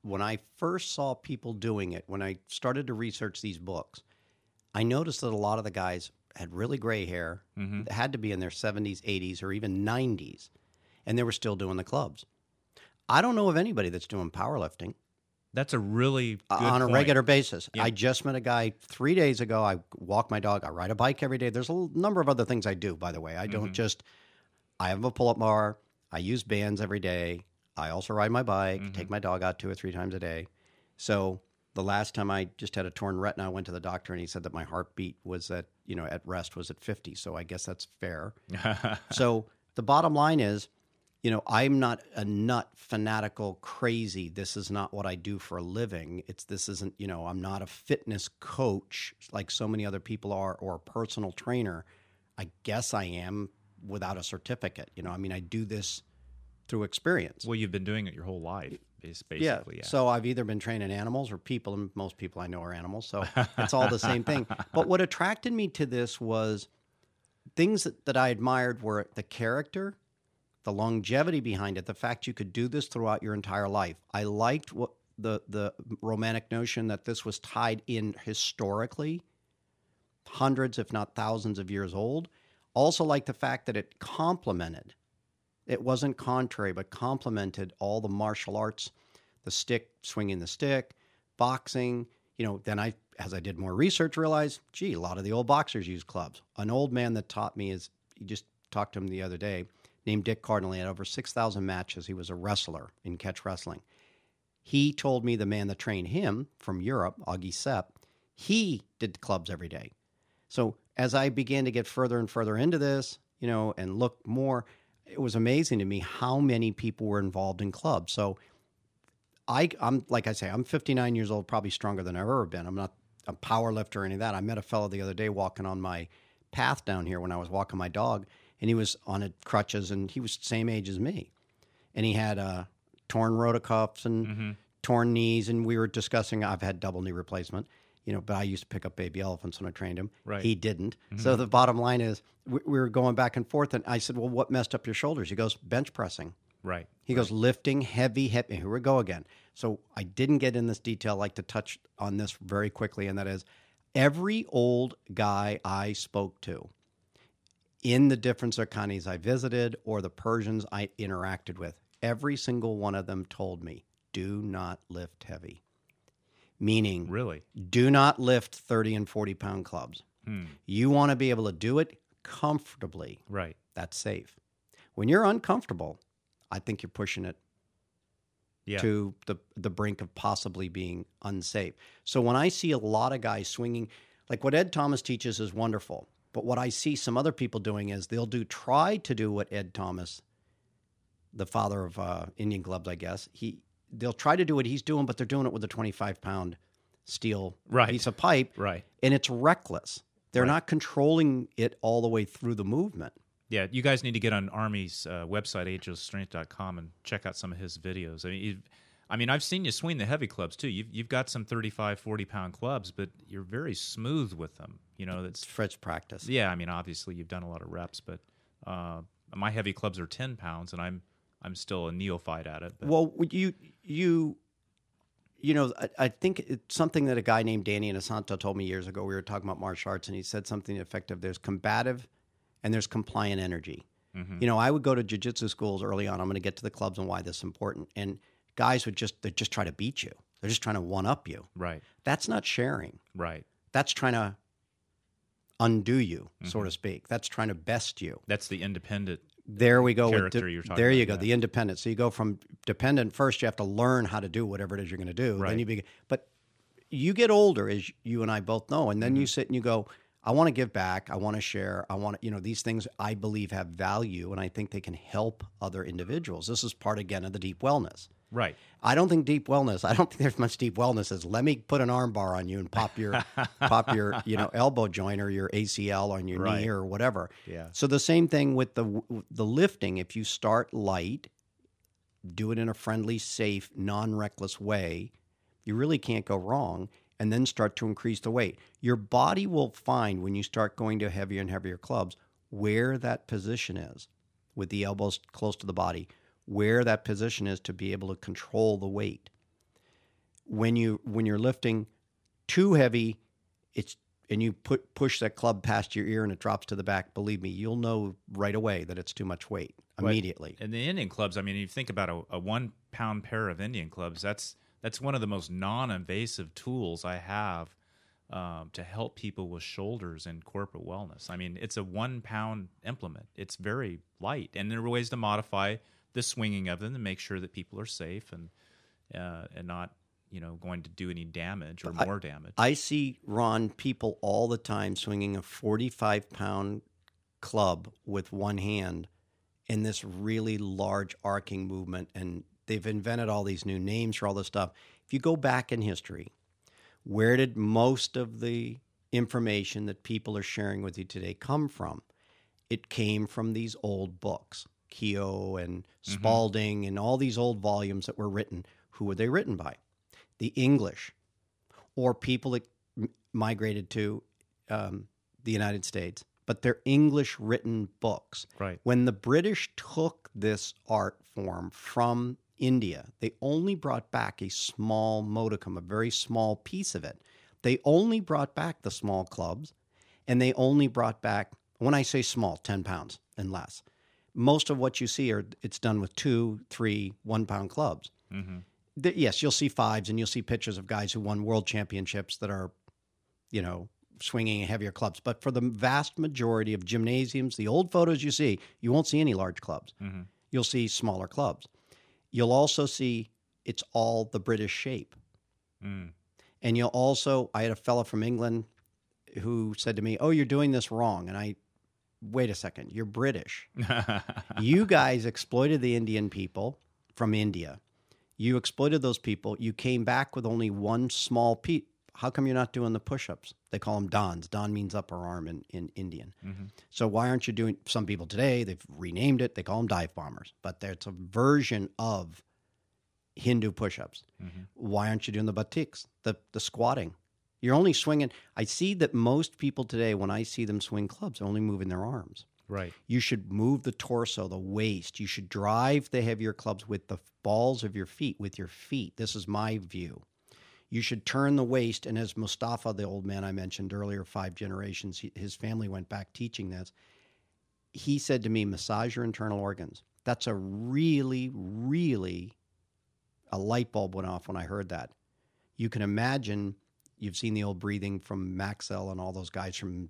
[SPEAKER 2] when I first saw people doing it, when I started to research these books, I noticed that a lot of the guys had really gray hair,
[SPEAKER 1] Mhm.
[SPEAKER 2] had to be in their 70s, 80s, or even 90s, and they were still doing the clubs. I don't know of anybody that's doing powerlifting
[SPEAKER 1] That's a really good
[SPEAKER 2] on a
[SPEAKER 1] point.
[SPEAKER 2] regular basis.
[SPEAKER 1] Yeah.
[SPEAKER 2] I just met a guy three days ago. I walk my dog. I ride a bike every day. There's a number of other things I do, by the way. I don't
[SPEAKER 1] Mhm.
[SPEAKER 2] just, I have a pull up bar. I use bands every day. I also ride my bike,
[SPEAKER 1] Mhm.
[SPEAKER 2] take my dog out two or three times a day. So the last time I just had a torn retina, I went to the doctor and he said that my heartbeat was at, you know, at rest was at 50. So I guess that's fair. So the bottom line is, you know, I'm not a nut fanatical crazy. This is not what I do for a living. It's this isn't, you know, I'm not a fitness coach like so many other people are or a personal trainer. I guess I am without a certificate. You know, I mean, I do this through experience.
[SPEAKER 1] well, you've been doing it your whole life, bas- basically. Yeah.
[SPEAKER 2] So I've either been training animals or people, and most people I know are animals. So it's all the same thing. But what attracted me to this was things that, that I admired were the character, the longevity behind it, the fact you could do this throughout your entire life. I liked what the the romantic notion that this was tied in historically, hundreds, if not thousands of years old. Also like the fact that it complemented it wasn't contrary, but complemented all the martial arts, the stick, swinging the stick, boxing. You know, then I, as I did more research, realized, gee, a lot of the old boxers use clubs. An old man that taught me is, you just talked to him the other day, named Dick Cardinal. He had over 6,000 matches. He was a wrestler in catch wrestling. He told me the man that trained him from Europe, Augie Sepp, he did clubs every day. So as I began to get further and further into this, you know, and look more, it was amazing to me how many people were involved in clubs. So I, I'm like I say, I'm 59 years old, probably stronger than I've ever been. I'm not a power lifter or any of that. I met a fellow the other day walking on my path down here when I was walking my dog, and he was on a crutches, and he was the same age as me, and he had uh, torn rotacuffs and
[SPEAKER 1] hmm
[SPEAKER 2] torn knees, and we were discussing. I've had double knee replacement, you know, but I used to pick up baby elephants when I trained him.
[SPEAKER 1] Right.
[SPEAKER 2] He didn't. So the bottom line is, we, we were going back and forth, and I said, "Well, what messed up your shoulders?" He goes, "Bench pressing."
[SPEAKER 1] Right.
[SPEAKER 2] He goes, "Lifting heavy, heavy." Here we go again. So I didn't get in this detail. I like to touch on this very quickly, and that is, every old guy I spoke to in the different Zurkhanehs I visited or the Persians I interacted with, every single one of them told me, do not lift heavy. Meaning,
[SPEAKER 1] Really?
[SPEAKER 2] do not lift 30 and 40 pound clubs.
[SPEAKER 1] Hmm.
[SPEAKER 2] You want to be able to do it comfortably.
[SPEAKER 1] Right.
[SPEAKER 2] That's safe. When you're uncomfortable, I think you're pushing it
[SPEAKER 1] Yeah.
[SPEAKER 2] to the the brink of possibly being unsafe. So when I see a lot of guys swinging, like what Ed Thomas teaches is wonderful, but what I see some other people doing is they'll do try to do what Ed Thomas, the father of uh, Indian clubs, I guess he they'll try to do what he's doing, but they're doing it with a 25 pound steel
[SPEAKER 1] Right.
[SPEAKER 2] piece of pipe,
[SPEAKER 1] Right.
[SPEAKER 2] and it's reckless. They're
[SPEAKER 1] Right.
[SPEAKER 2] not controlling it all the way through the movement.
[SPEAKER 1] Yeah, you guys need to get on Army's uh, website, agelessstrength.com, and check out some of his videos. I mean, you've, I mean, I've seen you swing the heavy clubs too. You've, you've got some 35, 40 pound clubs, but you're very smooth with them. You know, that's,
[SPEAKER 2] Fred's practice.
[SPEAKER 1] yeah, I mean, obviously you've done a lot of reps, but uh, my heavy clubs are 10 pounds, and I'm, I'm still a neophyte at it. But,
[SPEAKER 2] Well, you you you know, I, I think it's something that a guy named Danny Inosanto told me years ago. We were talking about martial arts, and he said something effective. There's combative, and there's compliant energy.
[SPEAKER 1] Mhm.
[SPEAKER 2] You know, I would go to jujitsu schools early on. I'm going to get to the clubs and why this is important. And guys would just they just try to beat you. They're just trying to one up you.
[SPEAKER 1] right,
[SPEAKER 2] That's not sharing.
[SPEAKER 1] right.
[SPEAKER 2] That's trying to undo you, so to speak. That's trying to best you.
[SPEAKER 1] That's the independent.
[SPEAKER 2] There we go.
[SPEAKER 1] character
[SPEAKER 2] with
[SPEAKER 1] you're talking
[SPEAKER 2] there you go. The independent. So you go from dependent first. You have to learn how to do whatever it is you're going to do.
[SPEAKER 1] Right.
[SPEAKER 2] Then you begin. But you get older, as you and I both know, and then
[SPEAKER 1] Mm-hmm.
[SPEAKER 2] you sit and you go, "I want to give back. I want to share. I want to, you know, these things I believe have value, and I think they can help other individuals. This is part again of the deep wellness.
[SPEAKER 1] Right.
[SPEAKER 2] I don't think deep wellness. I don't think there's much deep wellness as let me put an arm bar on you and pop your pop your you know elbow joint or your ACL on your
[SPEAKER 1] Right.
[SPEAKER 2] knee or whatever.
[SPEAKER 1] Yeah.
[SPEAKER 2] So the same thing with the the lifting. If you start light, do it in a friendly, safe, non-reckless way, you really can't go wrong. And then start to increase the weight. Your body will find when you start going to heavier and heavier clubs where that position is, with the elbows close to the body, where that position is to be able to control the weight. when you when you're lifting too heavy, it's and you put push that club past your ear and it drops to the back. Believe me, you'll know right away that it's too much weight immediately.
[SPEAKER 1] And the Indian clubs, I mean, you think about a, a one pound pair of Indian clubs. That's that's one of the most non-invasive tools I have um, to help people with shoulders and corporate wellness. I mean, it's a one pound implement. It's very light, and there are ways to modify the swinging of them to make sure that people are safe and uh, and not you know going to do any damage or more damage.
[SPEAKER 2] I see Ron people all the time swinging a 45 pound club with one hand in this really large arcing movement and they've invented all these new names for all this stuff. If you go back in history, where did most of the information that people are sharing with you today come from? It came from these old books, Kehoe and Spalding and all these old volumes that were written. Who were they written by? The English or people that migrated to um, the United States, but they're English written books.
[SPEAKER 1] Right.
[SPEAKER 2] When the British took this art form from India, they only brought back a small modicum, a very small piece of it. They only brought back the small clubs, and they only brought back, when I say small, 10 pounds and less. Most of what you see are it's done with two, three, one pound clubs. The- yes, you'll see fives and you'll see pictures of guys who won world championships that are, you know, swinging heavier clubs. But for the vast majority of gymnasiums, the old photos you see, you won't see any large clubs. You'll see smaller clubs. You'll also see it's all the British shape.
[SPEAKER 1] Mm.
[SPEAKER 2] And you'll also, I had a fellow from England who said to me, Oh, you're doing this wrong. And I, wait a second, you're British. you guys exploited the Indian people from India. You exploited those people. You came back with only one small piece. How come you're not doing the push ups? They call them Dons. Don means upper arm in, in Indian. Mm-hmm. So why aren't you doing some people today? They've renamed it. They call them dive bombers, but it's a version of Hindu push ups. Mm-hmm. Why aren't you doing the baithaks, the, the squatting? You're only swinging. I see that most people today, when I see them swing clubs, are only moving their arms.
[SPEAKER 1] right.
[SPEAKER 2] You should move the torso, the waist. You should drive the heavier clubs with the balls of your feet, with your feet. This is my view. You should turn the waist. And as Mustafa, the old man I mentioned earlier, five generations, his family went back teaching this. He said to me, massage your internal organs. That's a really, really, a light bulb went off when I heard that. You can imagine, you've seen the old breathing from Maxell and all those guys from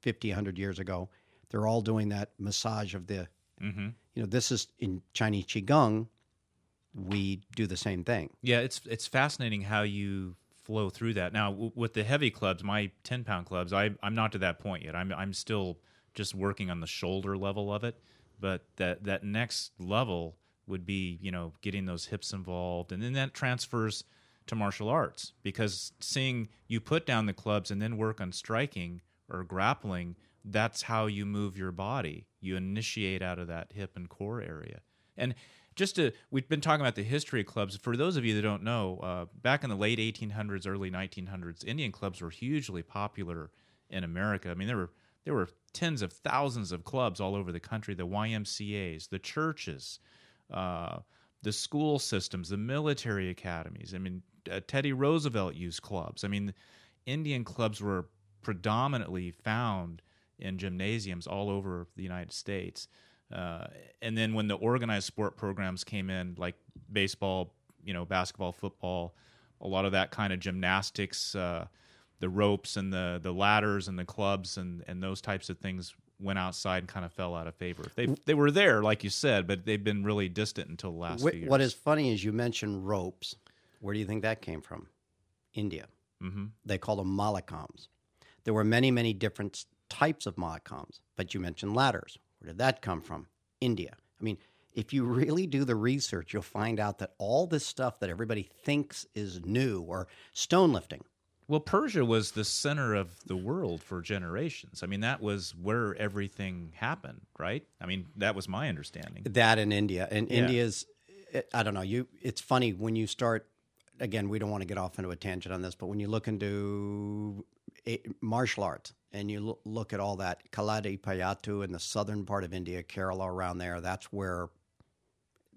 [SPEAKER 2] 50, 100 years ago. They're all doing that massage of the,
[SPEAKER 1] hmm
[SPEAKER 2] you know, this is in Chinese Qigong, we do the same thing.
[SPEAKER 1] Yeah, it's it's fascinating how you flow through that. Now, w- with the heavy clubs, my ten pound clubs, I I'm not to that point yet. I'm I'm still just working on the shoulder level of it, but that that next level would be you know getting those hips involved, and then that transfers to martial arts because seeing you put down the clubs and then work on striking or grappling, that's how you move your body. You initiate out of that hip and core area, and just to we've been talking about the history of clubs. For those of you that don't know uh, back in the late 1800s early 1900s indian clubs were hugely popular in america. I mean there were there were tens of thousands of clubs all over the country the ymcas the churches uh, the school systems the military academies. I mean uh, teddy roosevelt used clubs i mean indian clubs were predominantly found in gymnasiums all over the united states uh, and then when the organized sport programs came in, like baseball, you know, basketball, football, a lot of that kind of gymnastics, uh, the ropes and the the ladders and the clubs and and those types of things went outside and kind of fell out of favor. They they were there, like you said, but they've been really distant until the last
[SPEAKER 2] Wh-
[SPEAKER 1] few years.
[SPEAKER 2] What is funny is you mentioned ropes. Where do you think that came from? India.
[SPEAKER 1] hmm
[SPEAKER 2] They call them mallakhambs. There were many, many different types of mallakhambs, but you mentioned ladders. Where did that come from? India. I mean, if you really do the research, you'll find out that all this stuff that everybody thinks is new or stone lifting.
[SPEAKER 1] Well, Persia was the center of the world for generations. I mean, that was where everything happened, right? I mean, that was my understanding.
[SPEAKER 2] That in India. And
[SPEAKER 1] Yeah.
[SPEAKER 2] India's, I don't know, you. it's funny when you start, again, we don't want to get off into a tangent on this, but when you look into martial arts and you lo- look at all that, Kalaripayattu in the southern part of India, Kerala around there, that's where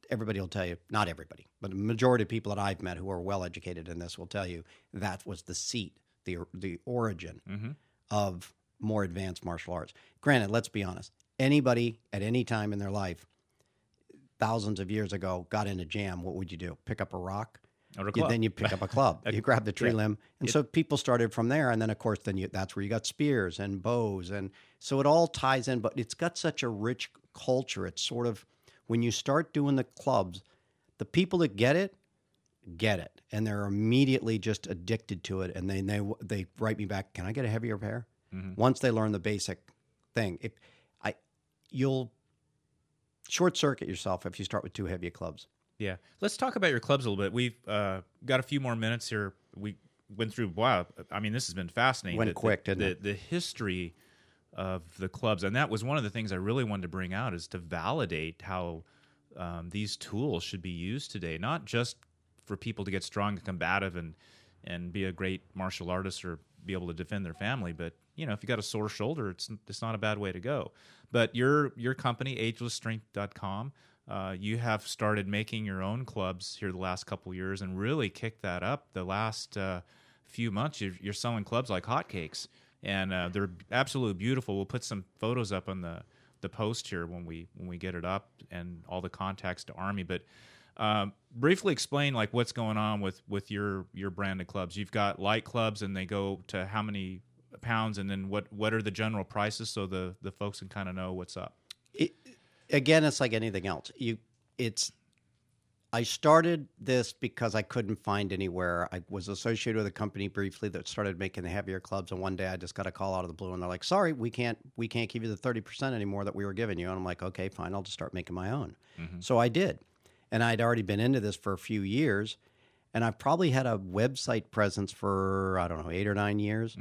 [SPEAKER 2] everybody will tell you, not everybody, but the majority of people that I've met who are well educated in this will tell you that was the seat, the the origin mm-hmm. of more advanced martial arts. Granted, let's be honest. Anybody at any time in their life, thousands of years ago, got in a jam. What would you do? Pick up a rock? You- then you pick up a club. you grab the tree
[SPEAKER 1] yeah.
[SPEAKER 2] limb, and so people started from there. And then, of course, then you, that's where you got spears and bows, and so it all ties in. But it's got such a rich culture. It's sort of when you start doing the clubs, the people that get it get it, and they're immediately just addicted to it. And they they they write me back, "Can I get a heavier pair?" Once they learn the basic thing, if I you'll short circuit yourself if you start with too heavy clubs.
[SPEAKER 1] Yeah, let's talk about your clubs a little bit. We've uh, got a few more minutes here. We went through. Wow, I mean, this has been fascinating.
[SPEAKER 2] Went
[SPEAKER 1] The-
[SPEAKER 2] quick,
[SPEAKER 1] the,
[SPEAKER 2] didn't
[SPEAKER 1] the,
[SPEAKER 2] it?
[SPEAKER 1] The history of the clubs, and that was one of the things I really wanted to bring out is to validate how um, these tools should be used today, not just for people to get strong and combative and and be a great martial artist or be able to defend their family, but you know, if you got a sore shoulder, it's it's not a bad way to go. But your your company, agelessstrength.com, uh, you have started making your own clubs here the last couple years and really kicked that up the last uh, few months. You're, you're selling clubs like hotcakes, and uh, they're absolutely beautiful. We'll put some photos up on the the post here when we when we get it up and all the contacts to Army. But um, briefly explain like what's going on with with your your branded clubs. You've got light clubs, and they go to how many pounds, and then what what are the general prices so the the folks can kind of know what's up.
[SPEAKER 2] it, again, it's like anything else. You, it's. I started this because I couldn't find anywhere. I was associated with a company briefly that started making the heavier clubs, and one day I just got a call out of the blue, and they're like, "Sorry, we can't, we can't give you the thirty percent anymore that we were giving you." And I'm like, "Okay, fine, I'll just start making my own." So I did, and I'd already been into this for a few years, and I've probably had a website presence for I don't know eight or nine years,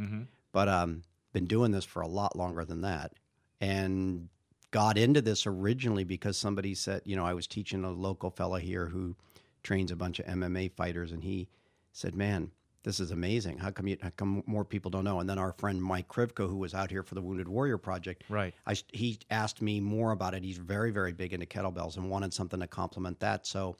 [SPEAKER 2] but um, been doing this for a lot longer than that, and got into this originally because somebody said, you know, I was teaching a local fella here who trains a bunch of MMA fighters, and he said, "Man, this is amazing. How come you, how come more people don't know?" And then our friend Mike Krivko, who was out here for the Wounded Warrior Project,
[SPEAKER 1] Right.
[SPEAKER 2] I, he asked me more about it. He's very, very big into kettlebells and wanted something to complement that. So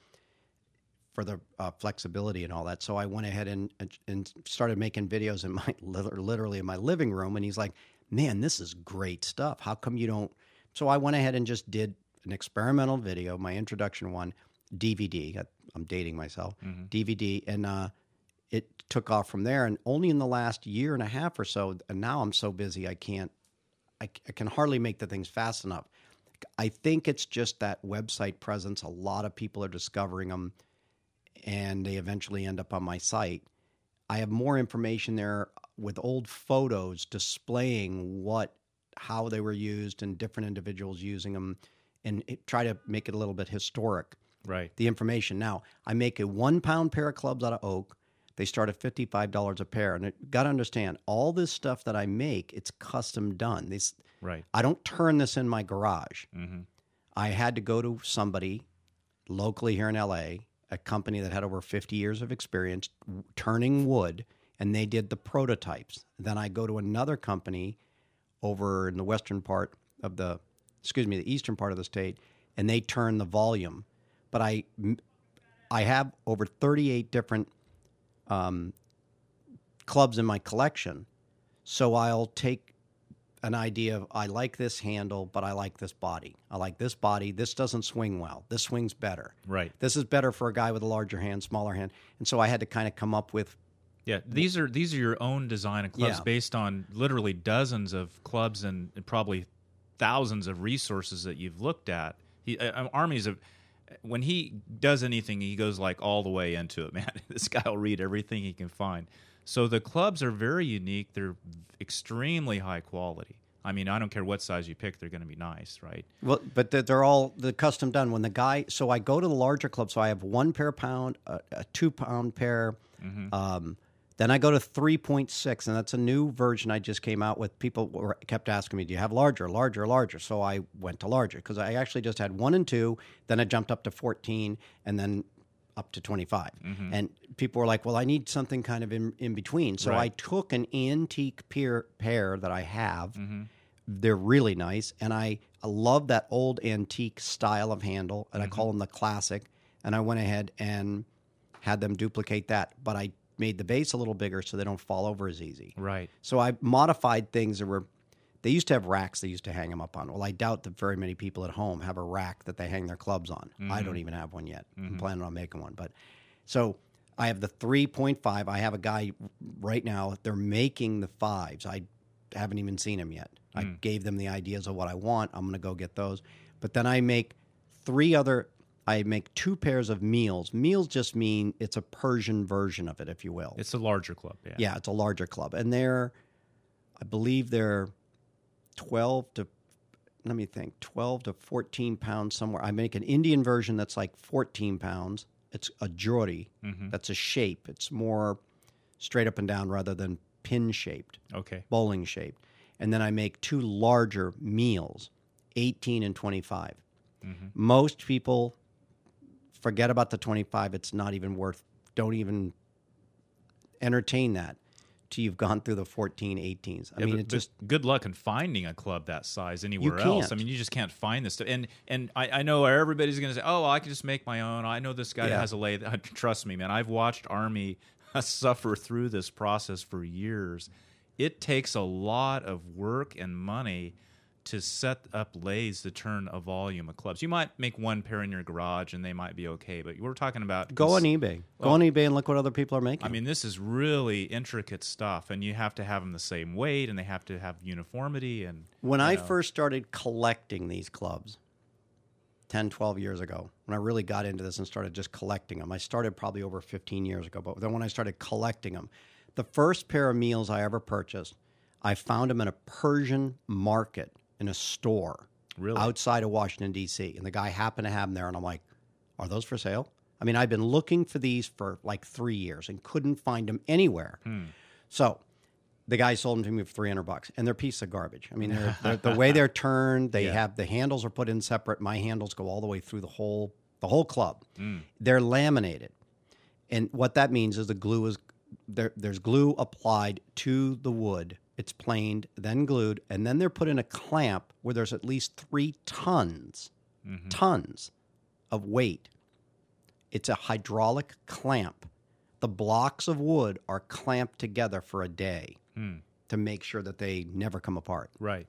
[SPEAKER 2] for the uh, flexibility and all that. So I went ahead and and started making videos in my literally in my living room. And he's like, "Man, this is great stuff. How come you don't?" So I went ahead and just did an experimental video, my introduction one, DVD. I'm dating myself, DVD, and uh, it took off from there. And only in the last year and a half or so, and now I'm so busy I can't, I, I can hardly make the things fast enough. I think it's just that website presence. A lot of people are discovering them and they eventually end up on my site. I have more information there with old photos displaying what how they were used and different individuals using them and it, try to make it a little bit historic
[SPEAKER 1] Right.
[SPEAKER 2] the information now i make a one pound pair of clubs out of oak they start at $55 a pair and it, got to understand all this stuff that i make it's custom done this
[SPEAKER 1] Right.
[SPEAKER 2] i don't turn this in my garage
[SPEAKER 1] Mm-hmm.
[SPEAKER 2] I had to go to somebody locally here in LA, a company that had over 50 years of experience w- turning wood, and they did the prototypes. Then I go to another company over in the western part of the, excuse me, the eastern part of the state, and they turn the volume. But I, I have over 38 different um, clubs in my collection, so I'll take an idea of I like this handle, but I like this body. I like this body. This doesn't swing well. This swings better.
[SPEAKER 1] Right.
[SPEAKER 2] This is better for a guy with a larger hand, smaller hand. And so I had to kind of come up with
[SPEAKER 1] Yeah, these are these are your own design of clubs
[SPEAKER 2] Yeah.
[SPEAKER 1] based on literally dozens of clubs and, and probably thousands of resources that you've looked at. He, uh, armies of when he does anything, he goes like all the way into it. Man, this guy will read everything he can find. So the clubs are very unique. They're extremely high quality. I mean, I don't care what size you pick; they're going to be nice, right?
[SPEAKER 2] well, but they're, all the custom done. When the guy, so I go to the larger club. So I have one pair pound, a, a two pound pair. Um, then I go to three point six, and that's a new version I just came out with. People were, kept asking me, "Do you have larger, larger, larger?" So I went to larger because I actually just had one and two. Then I jumped up to fourteen, and then up to 25 mm-hmm. and people were like well i need something kind of in, in between so i took an antique pair, pair that i have mm-hmm. they're really nice, and I, I love that old antique style of handle, and I call mm-hmm. them the classic. And I went ahead and had them duplicate that, but I made the base a little bigger so they don't fall over as easy.
[SPEAKER 1] Right.
[SPEAKER 2] So I modified things that were. They used to have racks they used to hang them up on. Well, I doubt that very many people at home have a rack that they hang their clubs on. I don't mm-hmm. even have one yet. I'm mm-hmm. planning on making one, but so I have the 3.5. I have a guy right now. They're making the fives. I haven't even seen them yet. I mm. gave them the ideas of what I want. I'm going to go get those. But then I make three other. I make two pairs of meals. Meals just mean it's a Persian version of it, if you will.
[SPEAKER 1] It's a larger club. Yeah.
[SPEAKER 2] Yeah, it's a larger club, and they're, I believe they're twelve to, let me think, twelve to fourteen pounds somewhere. I make an Indian version that's like fourteen pounds. It's a jori. Mm-hmm. That's a shape. It's more straight up and down rather than pin shaped,
[SPEAKER 1] Okay.
[SPEAKER 2] bowling shaped. And then I make two larger meals, eighteen and 25 mm-hmm. Most people forget about the twenty five. It's not even worth. Don't even entertain that till you've gone through the 14, 18s. I
[SPEAKER 1] Yeah,
[SPEAKER 2] mean,
[SPEAKER 1] but-
[SPEAKER 2] it just
[SPEAKER 1] good luck in finding a club that size anywhere else. I mean, you just can't find this stuff. And and I, I know everybody's going to say, "Oh, I can just make my own." I know this guy
[SPEAKER 2] Yeah.
[SPEAKER 1] has a lathe. Trust me, man. I've watched Army suffer through this process for years. It takes a lot of work and money to set up lathes to turn a volume of clubs. You might make one pair in your garage and they might be okay, but we're talking about
[SPEAKER 2] go on eBay. Go on eBay and look what other people are making.
[SPEAKER 1] I mean, this is really intricate stuff, and you have to have them the same weight, and they have to have uniformity. And
[SPEAKER 2] when I first started collecting these clubs 10, 12 years ago, when I really got into this and started just collecting them, I started probably over 15 years ago, but then when I started collecting them, the first pair of meals I ever purchased, I found them in a Persian market in a store
[SPEAKER 1] Really?
[SPEAKER 2] outside of Washington, D.C. And the guy happened to have them there, and I'm like, are those for sale? I mean, I've been looking for these for like three years and couldn't find them anywhere. Hmm. So the guy sold them to me for 300 bucks and they're a piece of garbage. I mean, they're, they're, the way they're turned, they have the handles are put in separate. My handles go all the way through the whole, the whole club. Hmm. They're laminated. And what that means is the glue is there, there's glue applied to the wood. It's planed, then glued, and then they're put in a clamp where there's at least three tons, mm-hmm. tons of weight. It's a hydraulic clamp. The blocks of wood are clamped together for a day hmm. to make sure that they never come apart.
[SPEAKER 1] right.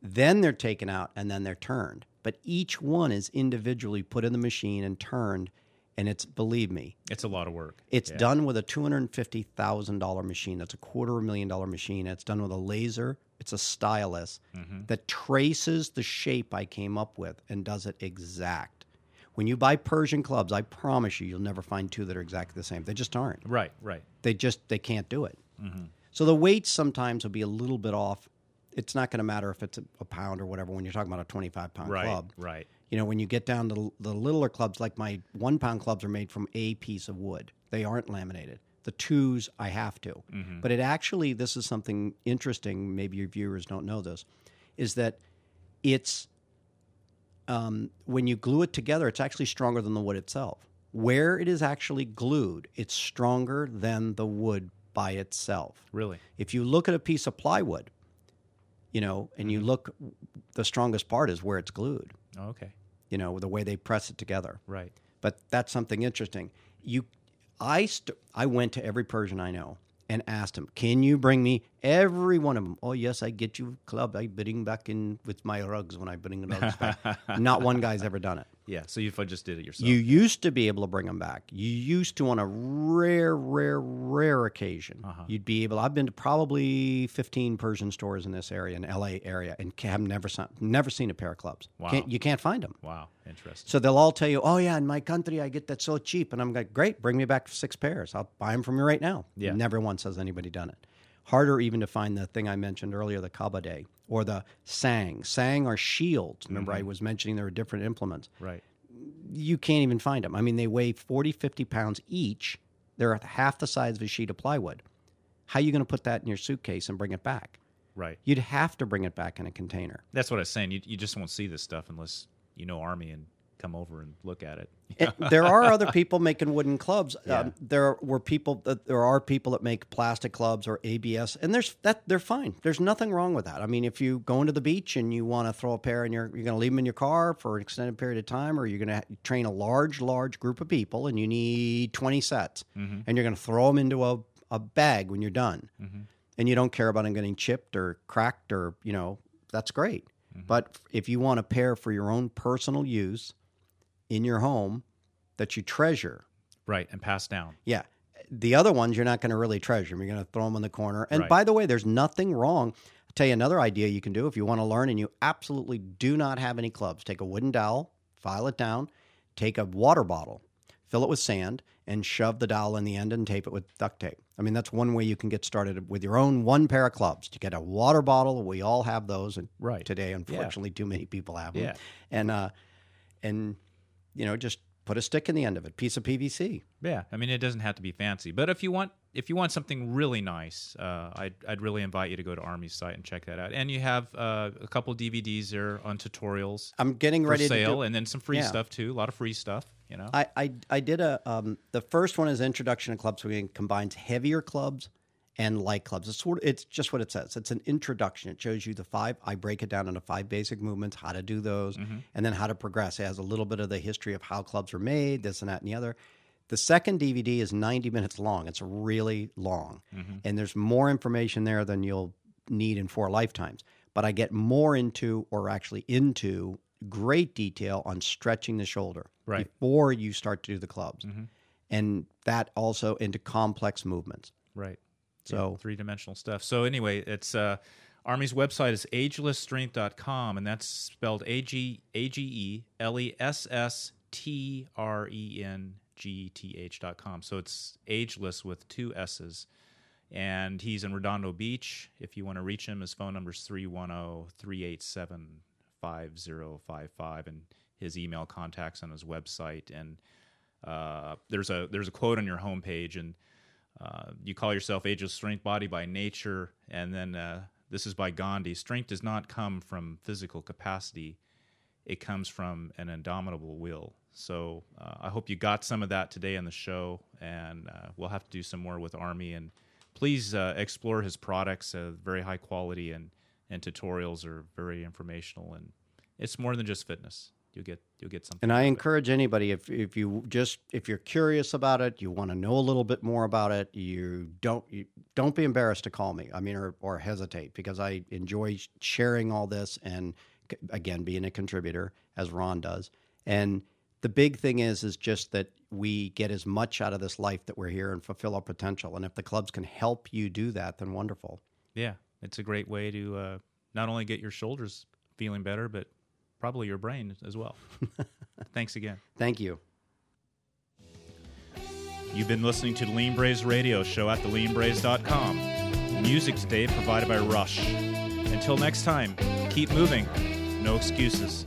[SPEAKER 2] Then they're taken out and then they're turned. But each one is individually put in the machine and turned. And it's, believe me,
[SPEAKER 1] It's a lot of work.
[SPEAKER 2] it's done with a $250,000 machine. That's a quarter of a million dollar machine. It's done with a laser. It's a stylus mm-hmm. that traces the shape I came up with and does it exact. When you buy Persian clubs, I promise you, you'll never find two that are exactly the same. They just aren't.
[SPEAKER 1] Right, right.
[SPEAKER 2] They just they can't do it. Mm-hmm. So the weights sometimes will be a little bit off. It's not going to matter if it's a, a pound or whatever when you're talking about a 25 pound
[SPEAKER 1] Right,
[SPEAKER 2] club.
[SPEAKER 1] right.
[SPEAKER 2] You know, when you get down to the littler clubs, like my one pound clubs are made from a piece of wood. They aren't laminated. The twos, I have to. But it actually, this is something interesting. Maybe your viewers don't know this, is that it's um, when you glue it together, it's actually stronger than the wood itself. Where it is actually glued, it's stronger than the wood by itself.
[SPEAKER 1] Really?
[SPEAKER 2] If you look at a piece of plywood, you know, and you look, the strongest part is where it's glued.
[SPEAKER 1] Oh, okay.
[SPEAKER 2] You know, the way they press it together.
[SPEAKER 1] Right.
[SPEAKER 2] But that's something interesting. You, I, st- I went to every Persian I know and asked him, "Can you bring me every one of them?" Oh yes, I get you club. I bring back in with my rugs when I bring the rugs back. Not one guy's ever done it.
[SPEAKER 1] Yeah. So you just did it yourself.
[SPEAKER 2] You used to be able to bring them back. You used to, on a rare, rare, rare occasion,
[SPEAKER 1] Uh-huh.
[SPEAKER 2] you'd be able. I've been to probably fifteen Persian stores in this area, in LA area, and have never seen, never seen a pair of clubs.
[SPEAKER 1] Wow.
[SPEAKER 2] Can't, you can't find them.
[SPEAKER 1] wow. Interesting.
[SPEAKER 2] So they'll all tell you, "Oh yeah, in my country I get that so cheap," and I'm like, "Great, bring me back six pairs. I'll buy them from you right now."
[SPEAKER 1] Yeah.
[SPEAKER 2] Never once has anybody done it. Harder even to find the thing I mentioned earlier, the kabade or the sang. Sang are shields. Remember,
[SPEAKER 1] Mm-hmm.
[SPEAKER 2] I was mentioning there were different implements
[SPEAKER 1] Right.
[SPEAKER 2] you can't even find them. I mean, they weigh 40, 50 pounds each. They're half the size of a sheet of plywood. How are you going to put that in your suitcase and bring it back?
[SPEAKER 1] Right.
[SPEAKER 2] You'd have to bring it back in a container.
[SPEAKER 1] That's what I was saying. You, you just won't see this stuff unless you know Army and come over and look at it.
[SPEAKER 2] And there are other people making wooden clubs.
[SPEAKER 1] Yeah.
[SPEAKER 2] Um, there were people that there are people that make plastic clubs or ABS, and there's that they're fine. There's nothing wrong with that. I mean, if you go into the beach and you want to throw a pair and you're you're going to leave them in your car for an extended period of time, or you're going to train a large large group of people and you need 20 sets,
[SPEAKER 1] Mm-hmm.
[SPEAKER 2] and you're going to throw them into a a bag when you're done,
[SPEAKER 1] Mm-hmm.
[SPEAKER 2] and you don't care about them getting chipped or cracked or you know that's great.
[SPEAKER 1] Mm-hmm.
[SPEAKER 2] But if you want a pair for your own personal use in your home that you treasure.
[SPEAKER 1] Right, and pass down.
[SPEAKER 2] Yeah. The other ones you're not going to really treasure. You're going to throw them in the corner. And
[SPEAKER 1] Right.
[SPEAKER 2] by the way, there's nothing wrong. I'll tell you another idea you can do if you want to learn and you absolutely do not have any clubs. Take a wooden dowel, file it down, take a water bottle, fill it with sand, and shove the dowel in the end and tape it with duct tape. I mean, that's one way you can get started with your own one pair of clubs. To get a water bottle, we all have those. And
[SPEAKER 1] Right.
[SPEAKER 2] today, unfortunately, too many people have them.
[SPEAKER 1] Yeah.
[SPEAKER 2] And, uh, and, you know, just put a stick in the end of it, piece of PVC.
[SPEAKER 1] Yeah, I mean it doesn't have to be fancy, but if you want if you want something really nice, uh, I'd I'd really invite you to go to Army's site and check that out. And you have uh, a couple DVDs there on tutorials
[SPEAKER 2] I'm getting
[SPEAKER 1] for
[SPEAKER 2] ready
[SPEAKER 1] sale,
[SPEAKER 2] to do.
[SPEAKER 1] and then some free
[SPEAKER 2] Yeah.
[SPEAKER 1] stuff too. A lot of free stuff, you know.
[SPEAKER 2] I, I I did a um the first one is introduction to club swinging combines heavier clubs and light clubs. It's sort it's just what it says. It's an introduction. It shows you the five. I break it down into five basic movements, how to do those, mm-hmm. and then how to progress. It has a little bit of the history of how clubs are made, this and that and the other. The second DVD is 90 minutes long. It's really long, mm-hmm. and there's more information there than you'll need in four lifetimes. But I get more into, or actually into, great detail on stretching the shoulder
[SPEAKER 1] Right.
[SPEAKER 2] before you start to do the clubs, mm-hmm. and that also into complex movements.
[SPEAKER 1] right.
[SPEAKER 2] So
[SPEAKER 1] three dimensional stuff. So anyway, it's uh, Army's website is agelessstrength.com, and that's spelled A G A G E L E S S T R E N G T H dot com. So it's ageless with two S's. And he's in Redondo Beach. If you want to reach him, his phone number is 310 387 5055. And his email contacts on his website. And uh, there's a there's a quote on your homepage, and uh, you call yourself Age of Strength, Body by Nature, and then uh, this is by Gandhi. Strength does not come from physical capacity; it comes from an indomitable will. So uh, I hope you got some of that today on the show, and uh, we'll have to do some more with Army. And please uh, explore his products; very high quality, and and tutorials are very informational, and it's more than just fitness. You'll get you'll get something.
[SPEAKER 2] And I
[SPEAKER 1] of it.
[SPEAKER 2] encourage anybody if if you just if you're curious about it, you want to know a little bit more about it, you don't you don't be embarrassed to call me. I mean, or or hesitate because I enjoy sharing all this and again being a contributor as Ron does. And the big thing is is just that we get as much out of this life that we're here and fulfill our potential. And if the clubs can help you do that, then wonderful.
[SPEAKER 1] Yeah, it's a great way to uh, not only get your shoulders feeling better, but probably your brain as well. Thanks again.
[SPEAKER 2] Thank you.
[SPEAKER 1] You've been listening to the Lean Berets Radio Show at theleanberets.com. Music today provided by Rush. Until next time, keep moving. No excuses.